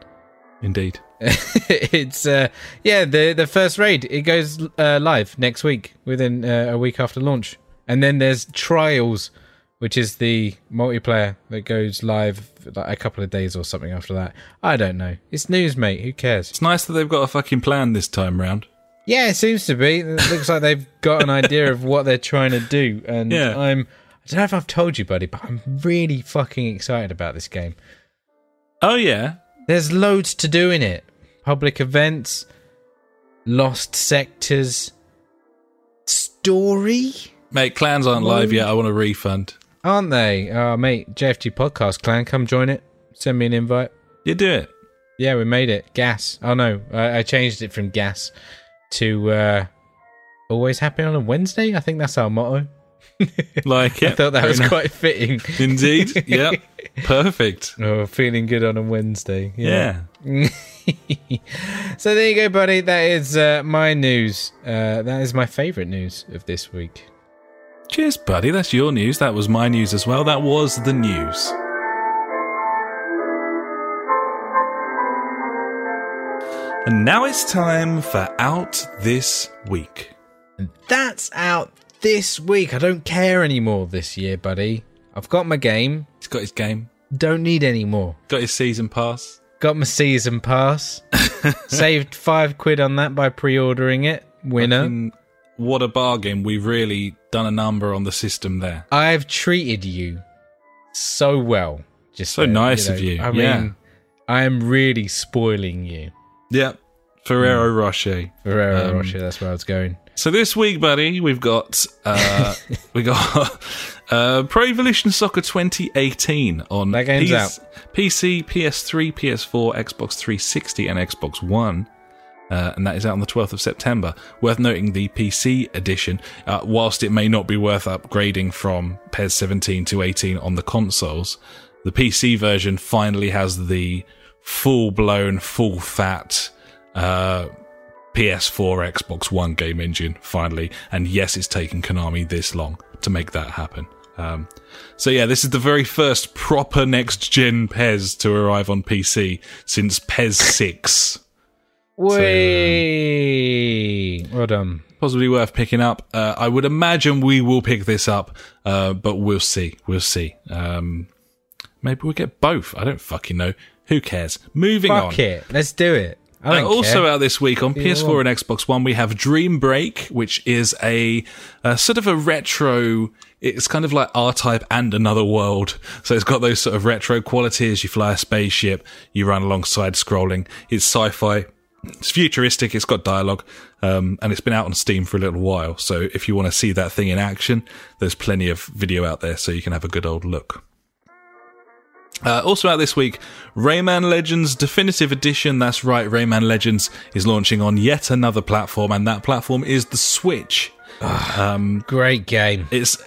[LAUGHS] indeed. it's uh yeah the the first raid it goes uh, live next week within uh, a week after launch and then there's trials which is the multiplayer that goes live like a couple of days or something after that. I don't know. It's news mate. Who cares? It's nice that they've got a fucking plan this time round. yeah it seems to be. It looks like they've got an idea of what they're trying to do. And Yeah. i'm i don't know if i've told you buddy but i'm really fucking excited about this game. Oh yeah, There's loads to do in it. Public events, lost sectors, story, mate. Clans aren't live yet. I want a refund. aren't they? Oh, mate, JFG Podcast Clan, come join it. Send me an invite. You do it. Yeah, we made it. Gas. Oh no, I, I changed it from gas to uh, always happy on a Wednesday. I think that's our motto. [LAUGHS] [LAUGHS] Like it. I thought that Very was nice. quite fitting. Indeed. [LAUGHS] yep. Perfect. Oh, feeling good on a Wednesday. Yeah. so there you go, buddy. That is uh, my news. Uh, that is my favourite news of this week. Cheers, buddy. That's your news. That was my news as well. That was the news. And now it's time for Out This Week. And that's out this week. I don't care anymore this year, buddy. I've got my game. He's got his game, Don't need any more. got his season pass. Got my season pass. [LAUGHS] Saved five quid on that by pre-ordering it. Winner. Fucking what a bargain. We've really done a number on the system there. I've treated you so well. Just So nice of you, I yeah. mean, I am really spoiling you. Yep. Ferrero Rocher. Ferrero Um, Rocher, that's where I was going. So this week, buddy, we've got uh, [LAUGHS] we got uh, Pro Evolution Soccer 2018 on That game's PC, out. PC, PS3, PS4, Xbox 360, and Xbox One. Uh, and that is out on the 12th of September. Worth noting the PC edition, uh, whilst it may not be worth upgrading from PES 17 to 18 on the consoles, the PC version finally has the full blown, full fat uh, PS4, Xbox One game engine finally. And yes, it's taken Konami this long to make that happen. Um, so yeah, this is the very first proper next gen PES to arrive on PC since PES 6. Wait. well done. Possibly worth picking up. Uh, I would imagine we will pick this up, uh, but we'll see. We'll see. Um, maybe we'll get both. I don't fucking know. Who cares? Moving on. Fuck it. Let's do it. I Uh, also care. out this week on PS4 one. and Xbox One, we have Dream Break, which is a, a sort of a retro. It's kind of like R-Type and Another World. So it's got those sort of retro qualities. You fly a spaceship, you run alongside scrolling. It's sci-fi. It's futuristic. It's got dialogue, um, and it's been out on Steam for a little while. So if you want to see that thing in action, there's plenty of video out there, so you can have a good old look. Uh, also out this week, Rayman Legends Definitive Edition. That's right, Rayman Legends is launching on yet another platform, and that platform is the Switch. Great game. It's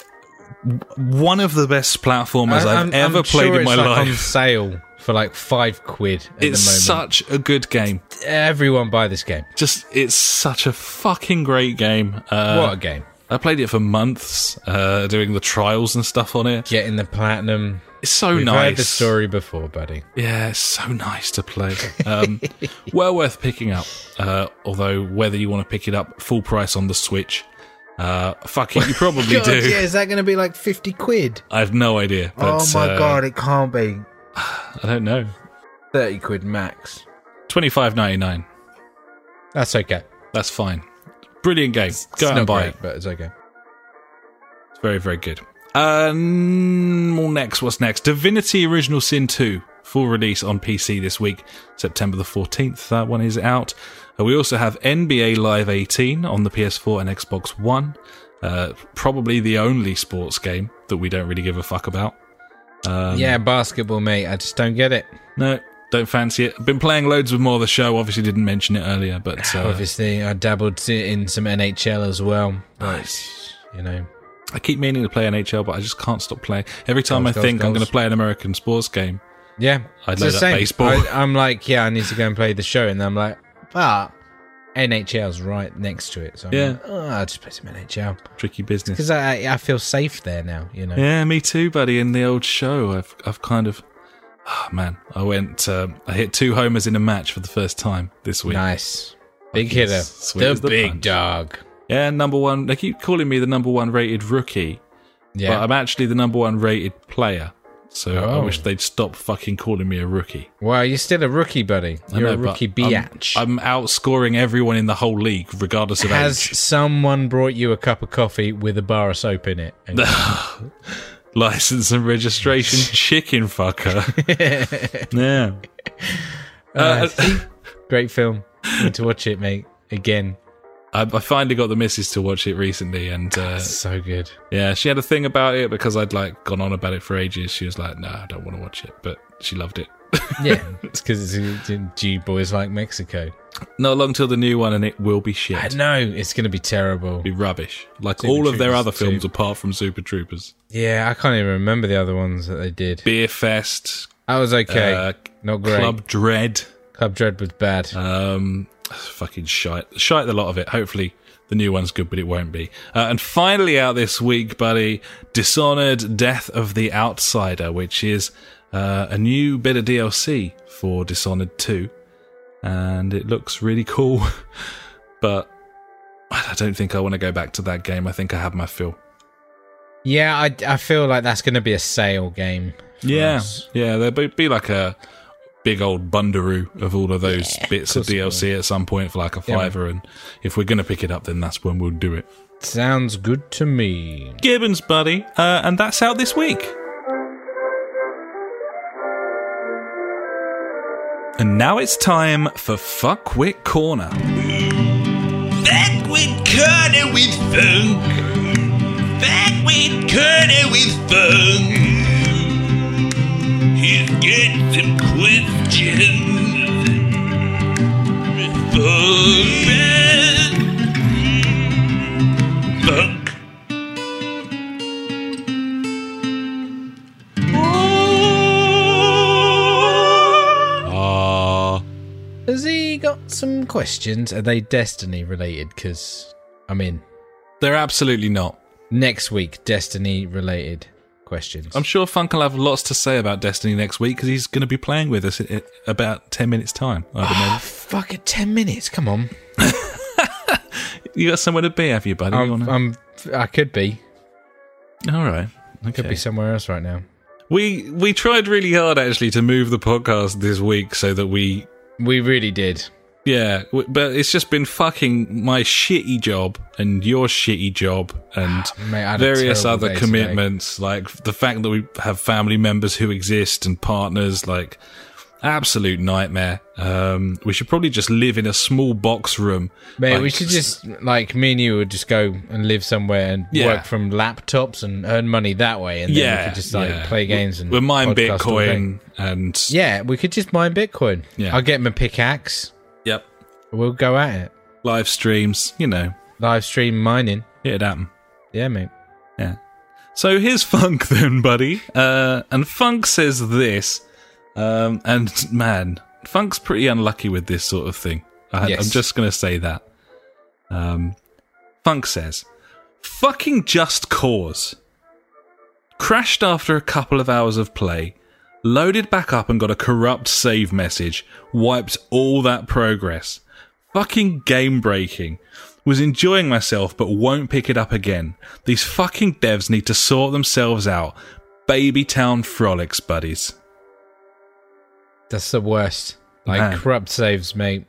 one of the best platformers I- I've I'm- ever I'm played sure in my like On sale for like five quid at It's the moment. such a good game. Everyone buy this game. Just, it's such a fucking great game. Uh, what a game. I played it for months, uh, doing the trials and stuff on it. Getting the platinum. It's so We've nice. heard the story before, buddy. Yeah, it's so nice to play. Um, [LAUGHS] well worth picking up. Uh, although whether you want to pick it up full price on the Switch, uh, fuck it, you probably [LAUGHS] God, do. yeah, is that going to be like 50 quid? I have no idea. But, oh my uh, god, it can't be. [SIGHS] I don't know. 30 quid max. Twenty five ninety nine. That's okay. That's fine. Brilliant game. It's Go out not and buy great, it. but it's okay. It's very very good. Um, well, next, what's next? Divinity Original Sin 2, full release on PC this week, September the 14th. That one is out. Uh, we also have NBA Live 18 on the PS4 and Xbox One. Uh, probably the only sports game that we don't really give a fuck about. Um, yeah, basketball, mate. I just don't get it. No, don't fancy it. Been playing loads with more of the show. Obviously, didn't mention it earlier, but uh, Obviously, I dabbled in some NHL as well. Nice. You know, I keep meaning to play NHL, but I just can't stop playing. Every time Goals, I think goals, I'm going to play an American sports game, yeah, I'd it's load up baseball. I, I'm like, yeah, I need to go and play the show, and then I'm like, but NHL's right next to it, so I'm Yeah. like, oh, I'll just play some NHL tricky business. because I I feel safe there now. You know, Yeah, me too, buddy. In the old show, I've I've kind of, oh man, I went, um, I hit two homers in a match for the first time this week. nice, big hitter, the, the big punch. dog. Yeah, number one. They keep calling me the number one rated rookie, yeah. but I'm actually the number one rated player. So I Oh. wish they'd stop fucking calling me a rookie. well, you're still a rookie, buddy. I You're know, a rookie I'm- biatch. I'm, outscoring everyone in the whole league, regardless of Has age. Has someone brought you a cup of coffee with a bar of soap in it? And- [LAUGHS] License and registration, [LAUGHS] chicken fucker. [LAUGHS] yeah. Uh, Uh. Great film. Need to watch it, mate. Again, I, I finally got the missus to watch it recently, and uh, so good. yeah, she had a thing about it because I'd like gone on about it for ages. She was like, "No, I don't want to watch it," but she loved it. [LAUGHS] Yeah, it's because it's in G boys like Mexico. Not long till the new one, and it will be shit. I know it's going to be terrible. be rubbish, like Super all of their other films too. apart from Super Troopers. Yeah, I can't even remember the other ones that they did. Beer Fest, That was okay. uh, Not great. Club Dread, Club Dread was bad. um, fucking shite, shite the lot of it. Hopefully, the new one's good, but it won't be. Uh, and finally, out this week, buddy, Dishonored: Death of the Outsider, which is uh, a new bit of DLC for Dishonored Two, and it looks really cool. [LAUGHS] but I don't think I want to go back to that game. I think I have my fill. yeah, I, I feel like that's going to be a sale game. Yeah, us. yeah, there'd be, be like a big old bundaroo of all of those bits of course it will. DLC at some point for like a Yeah, fiver, and if we're gonna pick it up, then that's when we'll do it. Sounds good to me. Gibbons, buddy, uh, and that's out this week. And now it's time for Fuckwit Corner. Back with Corner with Funk. Back with Corner with Funk. He's got some questions. For Funk. Ah, Has he got some questions? Are they Destiny related? Because I mean, they're absolutely not. Next week, Destiny related questions. I'm sure Funk will have lots to say about Destiny next week because he's going to be playing with us in about 10 minutes' time. I'd ah, imagine. Fuck it, 10 minutes. Come on. [LAUGHS] you got somewhere to be, have you, buddy? I'm, wanna- I'm, I could be. All right. I could be somewhere else right now. We we tried really hard actually to move the podcast this week so that we We really did. Yeah, but it's just been fucking my shitty job and your shitty job and [SIGHS] Mate, I had a various other commitments like the fact that we have family members who exist and partners like absolute nightmare. Um we should probably just live in a small box room. Mate, we should just, like, me and you would just go and live somewhere and Yeah. work from laptops and earn money that way. And then yeah, we could just, like, yeah. play games and We're mine podcast all day. Bitcoin and Yeah, we could just mine Bitcoin. Yeah. I'll get him a pickaxe. Yep, We'll go at it. live streams, you know, Live stream mining. it'd happen. Yeah, mate. Yeah. So here's [LAUGHS] Funk then, buddy. Uh, and Funk says this, um, and man, Funk's pretty unlucky with this sort of thing. I, Yes. I'm just going to say that. Um, Funk says, "Fucking Just Cause." Crashed after a couple of hours of play, loaded back up and got a corrupt save message, wiped all that progress. Fucking game breaking. Was enjoying myself but won't pick it up again. These fucking devs need to sort themselves out. Baby Town frolics, buddies. That's the worst. Like Man. corrupt saves, mate.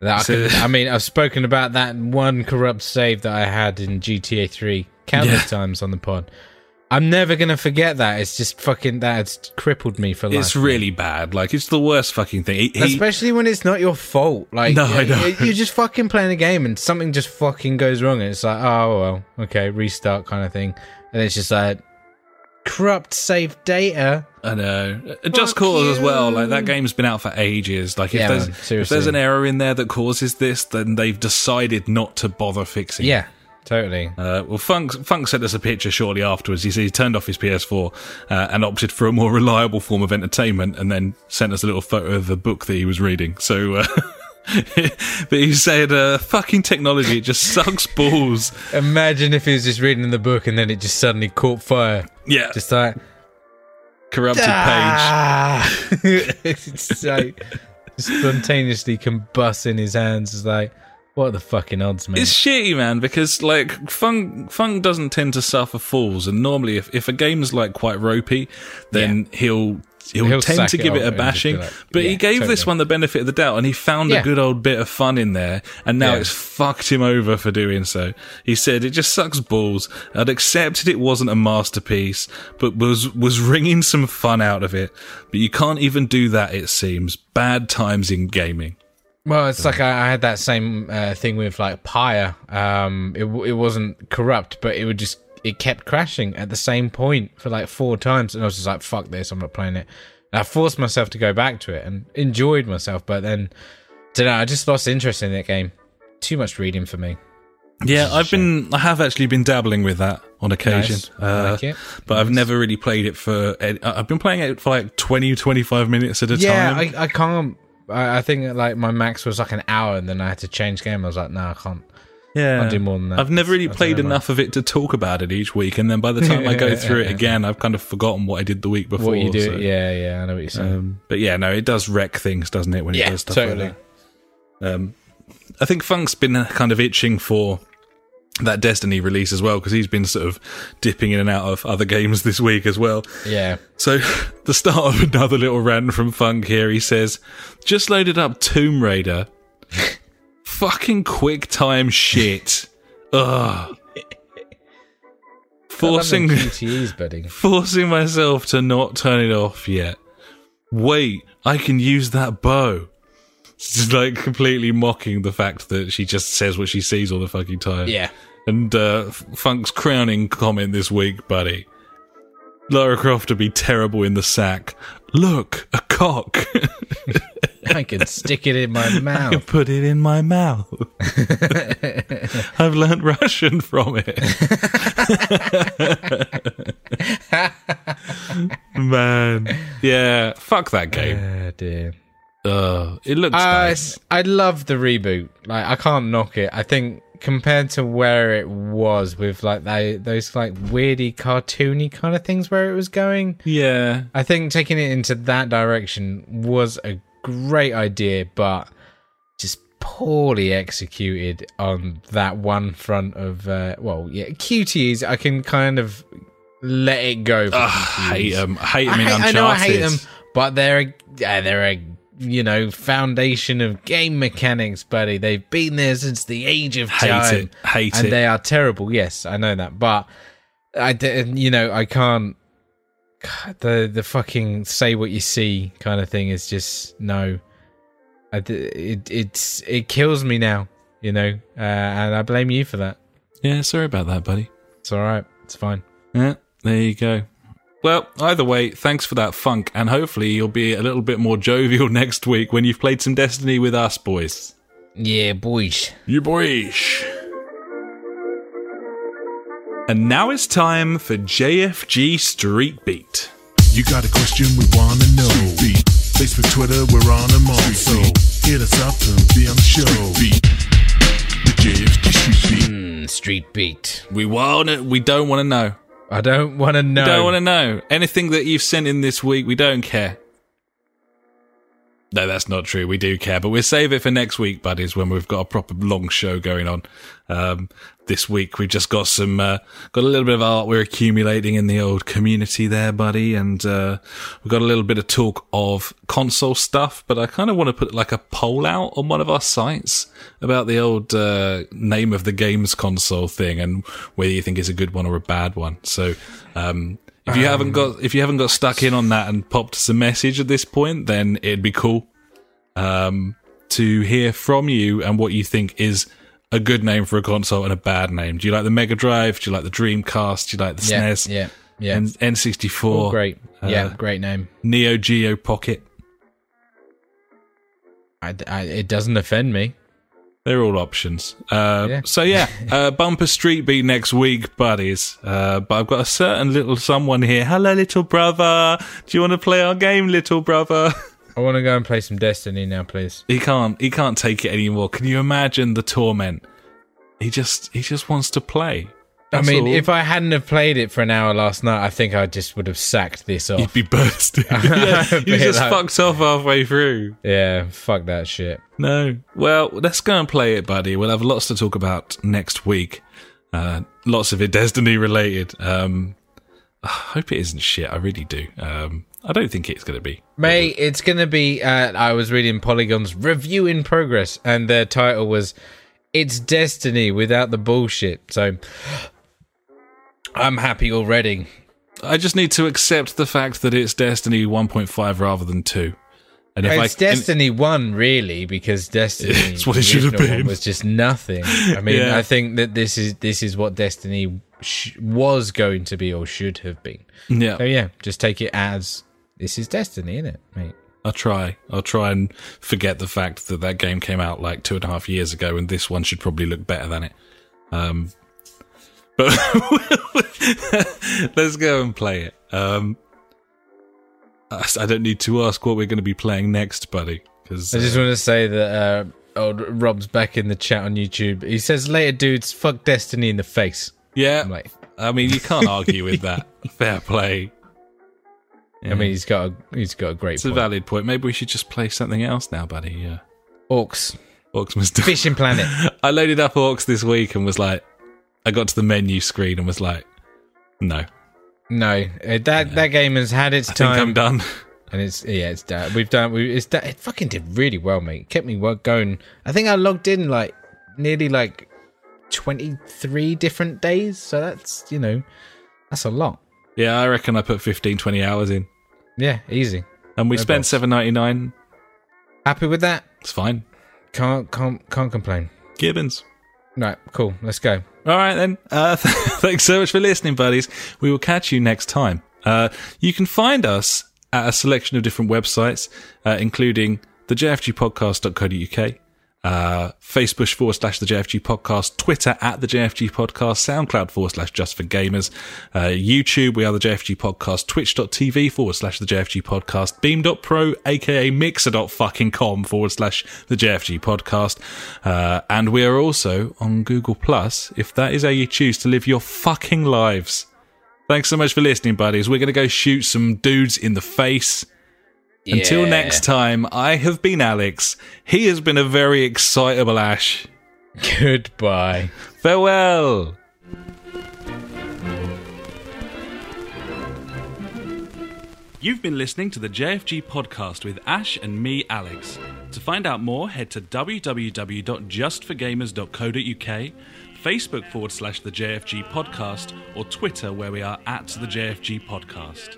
That I, can, I mean, I've spoken about that one corrupt save that I had in GTA 3 countless Yeah. times on the pod. I'm never gonna forget that. It's just fucking that's crippled me for life. It's really bad. Like it's the worst fucking thing. He, he- Especially when it's not your fault. Like, No, I you- know. you're just fucking playing a game and something just fucking goes wrong. And it's like, oh, well, okay, restart kind of thing. And it's just like, corrupt save data. I know. Uh, Just Fuck Cause as well. Like that game's been out for ages. Like if Yeah, there's man, if there's an error in there that causes this, then they've decided not to bother fixing. it. Yeah, totally. Uh, well, Funk, Funk sent us a picture shortly afterwards. He said he turned off his PS4 uh, and opted for a more reliable form of entertainment, and then sent us a little photo of the book that he was reading. So, uh, [LAUGHS] but he said, uh, "Fucking technology, it just [LAUGHS] sucks balls." Imagine if he was just reading the book and then it just suddenly caught fire. Yeah, Just like, corrupted page. ah! [LAUGHS] it's like spontaneously combust in his hands. It's like, what are the fucking odds, man? It's shitty, man, because like Funk Funk doesn't tend to suffer falls, and normally if, if a game's like quite ropey, then he'll he'll, He'll tend to it give it off a and just be bashing. like, but yeah, he gave this one the benefit of the doubt, and he found a good old bit of fun in there, and now Yeah. it's fucked him over for doing so. He said it just sucks balls. I'd accepted it wasn't a masterpiece, but was was wringing some fun out of it. But you can't even do that. It seems bad times in gaming. Well, it's like I, I had that same uh, thing with like Pyre. Um, it it wasn't corrupt, but it would just it kept crashing at the same point for like four times, and I was just like, "Fuck this! I'm not playing it." And I forced myself to go back to it and enjoyed myself, but then, don't know, I just lost interest in that game. Too much reading for me. Yeah, I've been, I have actually been dabbling with that on occasion. Nice. I like. But I've never really played it for, uh, I've been playing it for like 20, 25 minutes at a Yeah, time. I, I can't. I, I think like my max was like an hour, and then I had to change game. I was like, "No, I can't." yeah. I'll do more than that. I've never really I played know, man. enough of it to talk about it each week. And then by the [LAUGHS] time I go through it again, I've kind of forgotten what I did the week before. What you do? so, Yeah, yeah, I know what you're saying. Um, but yeah, no, it does wreck things, doesn't it, when it Yeah, does stuff totally. like that. Um, I think Funk's been kind of itching for that Destiny release as well because he's been sort of dipping in and out of other [LAUGHS] games this week as well. yeah. So, [LAUGHS] the start of another little rant from Funk here. He says, "Just loaded up Tomb Raider. [LAUGHS] Fucking quick time shit. Ugh. Forcing QTEs, buddy. forcing myself to not turn it off yet. Wait, I can use that bow." Just [LAUGHS] like completely mocking the fact that she just says what she sees all the fucking time. Yeah. And uh, Funk's crowning comment this week, buddy. Lara Croft would be terrible in the sack. Look, a cock. I can [LAUGHS] stick it in my I can mouth. put it in my mouth. [LAUGHS] I've learnt Russian from it. Man. Yeah, fuck that game. Oh, dear. Uh, it looks Uh, nice. I love the reboot. Like, I can't knock it. I think compared to where it was with like they, those like weirdy cartoony kind of things where it was going, Yeah. I think taking it into that direction was a great idea, but just poorly executed on that one front of uh, well, yeah, QTEs. I can kind of let it go. For Ugh, hate them. Hate I, them in hate- I know I hate them, but they're a, yeah, they're a you know foundation of game mechanics, buddy. They've been there since the age of Hate time, it. Hate and it. they are terrible. Yes, I know that, but I you know I can't. The the fucking say what you see kind of thing is just no. I it it's it kills me now, you know, uh, and I blame you for that. Yeah, sorry about that, buddy. It's all right. It's fine. Yeah, there you go. Well, either way, thanks for that funk, and hopefully you'll be a little bit more [LAUGHS] jovial next week when you've played some Destiny with us, boys. Yeah, boys. You boyish. And now it's time for JFG Street Beat. You got a question we wanna know. Beat. Facebook, Twitter, we're on them all. So hit us up and be on the show. Street Beat. The JFG Street Beat. Mm, street beat. We want to, we don't want to know. I don't want to know. Don't want to know anything that you've sent in this week. We don't care. No, that's not true. We do care, but we'll save it for next week, buddies, when we've got a proper long show going on. Um, this week we've just got some, uh, got a little bit of art we're accumulating in the old community there, buddy, and uh, we've got a little bit of talk of console stuff. But I kind of want to put like a poll out on one of our sites about the old uh, name of the games console thing and whether you think it's a good one or a bad one. So. Um, if you haven't got if you haven't got stuck in on that and popped us a message at this point, then it'd be cool um, to hear from you and what you think is a good name for a console and a bad name. Do you like the Mega Drive? Do you like the Dreamcast? Do you like the Yeah, SNES? yeah, yeah. N- N64. All great. uh, yeah, great name. Neo Geo Pocket. I, I, it doesn't offend me. They're all options. Uh, Yeah. So yeah, [LAUGHS] uh, bumper street beat next week, buddies. Uh, but I've got a certain little someone here. Hello, little brother. Do you want to play our game, little brother? I want to go and play some Destiny now, please. he can't. He can't take it anymore. Can you imagine the torment? He just. He just wants to play. I mean, all. if I hadn't have played it for an hour last night, I think I just would have sacked this off. You'd be bursting. [LAUGHS] [LAUGHS] yeah, you [LAUGHS] just like- fucked off halfway through. yeah, fuck that shit. No. Well, let's go and play it, buddy. We'll have lots to talk about next week. Uh, lots of it Destiny related. Um, [SIGHS] I hope it isn't shit. I really do. Um, I don't think it's going to be. Mate, it's going to be. Uh, I was reading Polygon's review in progress, and their title was It's Destiny without the bullshit. So I'm happy already. I just need to accept the fact that it's Destiny 1.5 rather than 2. And if it's I, Destiny 1, really, because Destiny [LAUGHS] It's what it should have been. was just nothing. I mean, Yeah. I think that this is this is what Destiny sh- was going to be or should have been. Yeah, So yeah, just take it as this is Destiny, isn't it, mate? I'll try. I'll try and forget the fact that that game came out like two and a half years ago, and this one should probably look better than it. Um, but [LAUGHS] let's go and play it. Um, I I don't need to ask what we're going to be playing next, buddy. Because I just want to say that uh, old Rob's back in the chat on YouTube. He says, "Later, dudes, fuck Destiny in the face." yeah, I'm like, I mean, you can't [LAUGHS] argue with that. Fair play. I mean, he's got a he's got a great It's a valid point. Maybe we should just play something else now, buddy. Yeah, Orcs, Orcs must Fishing [LAUGHS] Planet. I loaded up Orcs this week and was like, I got to the menu screen and was like, no, No, uh, that that game has had its I think time. I'm done. And it's yeah, it's done. We've done. We it's done, it fucking did really well, mate. It kept me going. I think I logged in like nearly like twenty three different days. So that's you know that's a lot. Yeah, I reckon I put 15, 20 hours in. Yeah, easy. And we No spent seven ninety nine. Happy with that? It's fine. Can't can't can't complain. Gibbons. Right, cool. Let's go. All right then. Uh, [LAUGHS] thanks so much for listening, buddies. We will catch you next time. Uh, you can find us at a selection of different websites, uh, including the jfgpodcast.co.uk, uh, Facebook forward slash the JFG podcast, Twitter at the JFG podcast, SoundCloud forward slash just for gamers, uh, YouTube, we are the JFG podcast, twitch.tv forward slash the JFG podcast, beam.pro, aka mixer.fucking com forward slash the JFG podcast. Uh, and we are also on Google Plus, if that is how you choose to live your fucking lives. Thanks so much for listening, buddies. We're going to go shoot some dudes in the face. Until Yeah. next time, I have been Alex. He has been a very excitable Ash. Goodbye. Farewell. You've been listening to the JFG podcast with Ash and me, Alex. To find out more, head to www.justforgamers.co.uk, Facebook forward slash the JFG podcast, or Twitter where we are at the JFG podcast.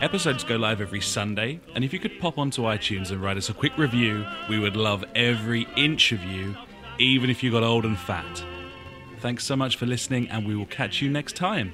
Episodes go live every Sunday, and if you could pop onto iTunes and write us a quick review, we would love every inch of you, even if you got old and fat. Thanks so much for listening, and we will catch you next time.